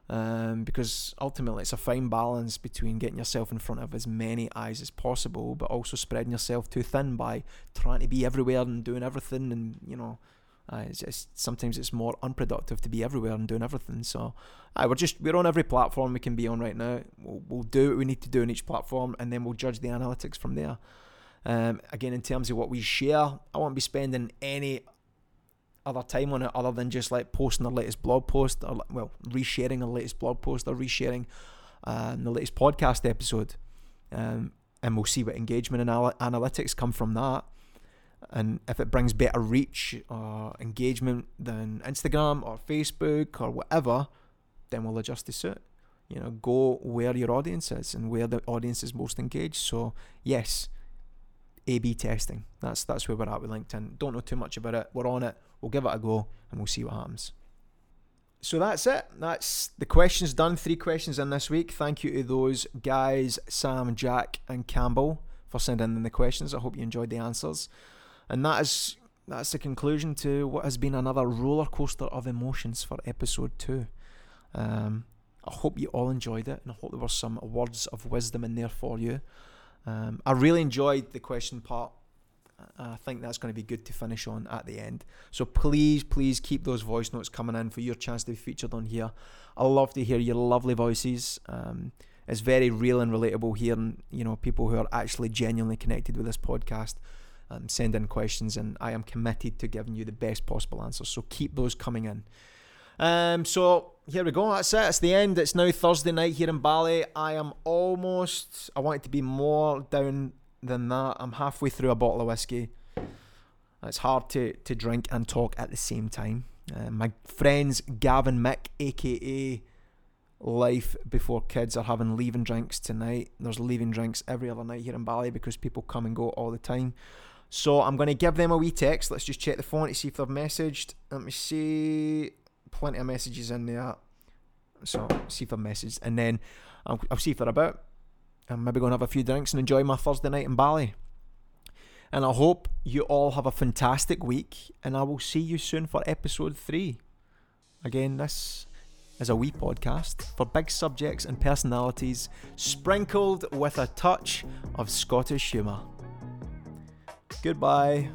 um, because ultimately it's a fine balance between getting yourself in front of as many eyes as possible, but also spreading yourself too thin by trying to be everywhere and doing everything. And you know, uh, it's sometimes it's more unproductive to be everywhere and doing everything. So, uh, we're just we're on every platform we can be on right now. We'll, we'll do what we need to do in each platform, and then we'll judge the analytics from there. Um, again, in terms of what we share, I won't be spending any other time on it other than just like posting the latest blog post or well resharing the latest blog post or resharing um, the latest podcast episode um, and we'll see what engagement anal- analytics come from that. And if it brings better reach or engagement than Instagram or Facebook or whatever, then we'll adjust to suit. You know, go where your audience is and where the audience is most engaged. So yes, A/B testing. That's that's where we're at with LinkedIn. Don't know too much about it. We're on it. We'll give it a go and we'll see what happens. So that's it. That's the questions done. Three questions in this week. Thank you to those guys, Sam, Jack, and Campbell, for sending in the questions. I hope you enjoyed the answers. And that is that's the conclusion to what has been another roller coaster of emotions for episode two. Um, I hope you all enjoyed it, and I hope there were some words of wisdom in there for you. Um, I really enjoyed the question part. I think that's going to be good to finish on at the end. So please, please keep those voice notes coming in for your chance to be featured on here. I love to hear your lovely voices. Um, it's very real and relatable hearing you know people who are actually genuinely connected with this podcast um, send in questions, and I am committed to giving you the best possible answers. So keep those coming in. Um, so here we go. That's it. It's the end. It's now Thursday night here in Bali. I am almost. I want it to be more down than that. I'm halfway through a bottle of whiskey. It's hard to to drink and talk at the same time. Uh, my friends Gavin Mick, aka Life Before Kids, are having leaving drinks tonight. There's leaving drinks every other night here in Bali because people come and go all the time. So I'm going to give them a wee text. Let's just check the phone to see if they've messaged. Let me see. Plenty of messages in there. So see if they've messaged. And then I'll, I'll see if they're about. I'm maybe going to have a few drinks and enjoy my Thursday night in Bali. And I hope you all have a fantastic week. And I will see you soon for episode three. Again, this is a wee podcast for big subjects and personalities, sprinkled with a touch of Scottish humour. Goodbye.